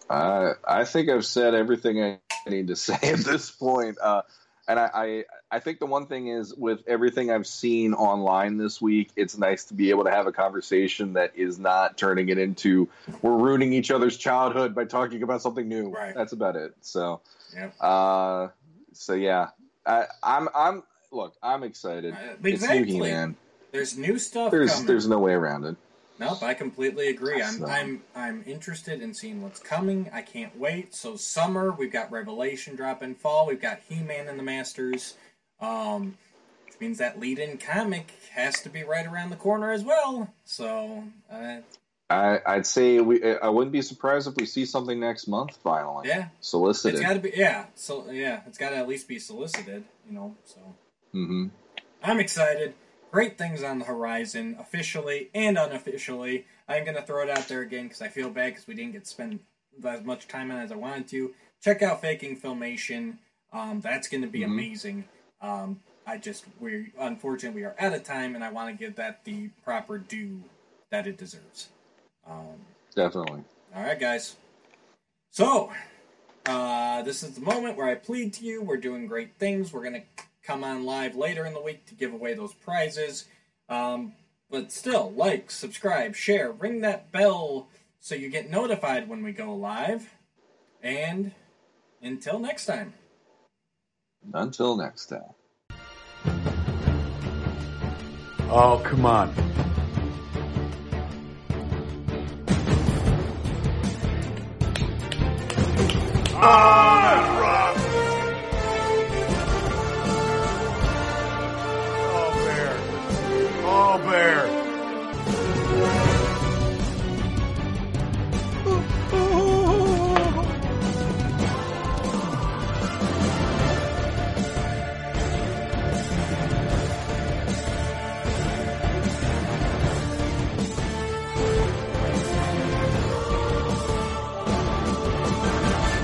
B: I I think I've said everything I need to say at this point. Uh, and I, I I think the one thing is with everything I've seen online this week, it's nice to be able to have a conversation that is not turning it into we're ruining each other's childhood by talking about something new.
A: Right.
B: That's about it. So
A: Yep.
B: uh, so yeah, I, I'm I'm look, I'm excited.
A: Uh,
B: It's new. He-Man.
A: There's new stuff
B: There's
A: coming.
B: there's no way around it.
A: Nope, I completely agree. I'm
B: So-
A: I'm I'm interested in seeing what's coming. I can't wait. So summer, we've got Revelation dropping fall. We've got He-Man and the Masters, um, which means that lead-in comic has to be right around the corner as well. So uh,
B: I, I'd say we. I wouldn't be surprised if we see something next month. Finally,
A: yeah,
B: solicited.
A: it's got to be yeah. So yeah, it's got to at least be solicited. You know, so
B: Mm-hmm.
A: I'm excited. Great things on the horizon, officially and unofficially. I'm going to throw it out there again because I feel bad because we didn't get to spend as much time on it as I wanted to. Check out Faking Filmation. Um, that's going to be
B: Mhm.
A: amazing. Um, I just we unfortunately we are out of time, and I want to give that the proper due that it deserves. Um,
B: Definitely.
A: all right, guys. So, uh, this is the moment where I plead to you. We're doing great things. We're going to come on live later in the week to give away those prizes. Um, but still, like, subscribe, share, ring that bell so you get notified when we go live. And until next time.
B: Until next time.
E: Oh, come on. Ah!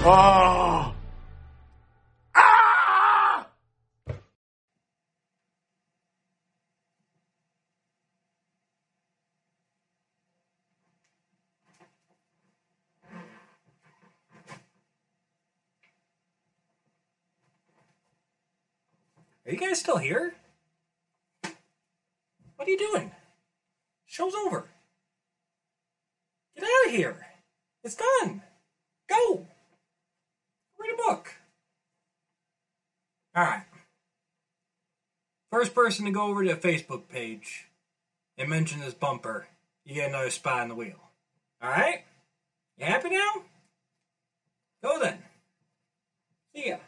E: Oh. Ah!
A: Are you guys still here? First person to go over to the Facebook page and mention this bumper, you get another spot on the wheel. All right? You happy now? Go then. See ya.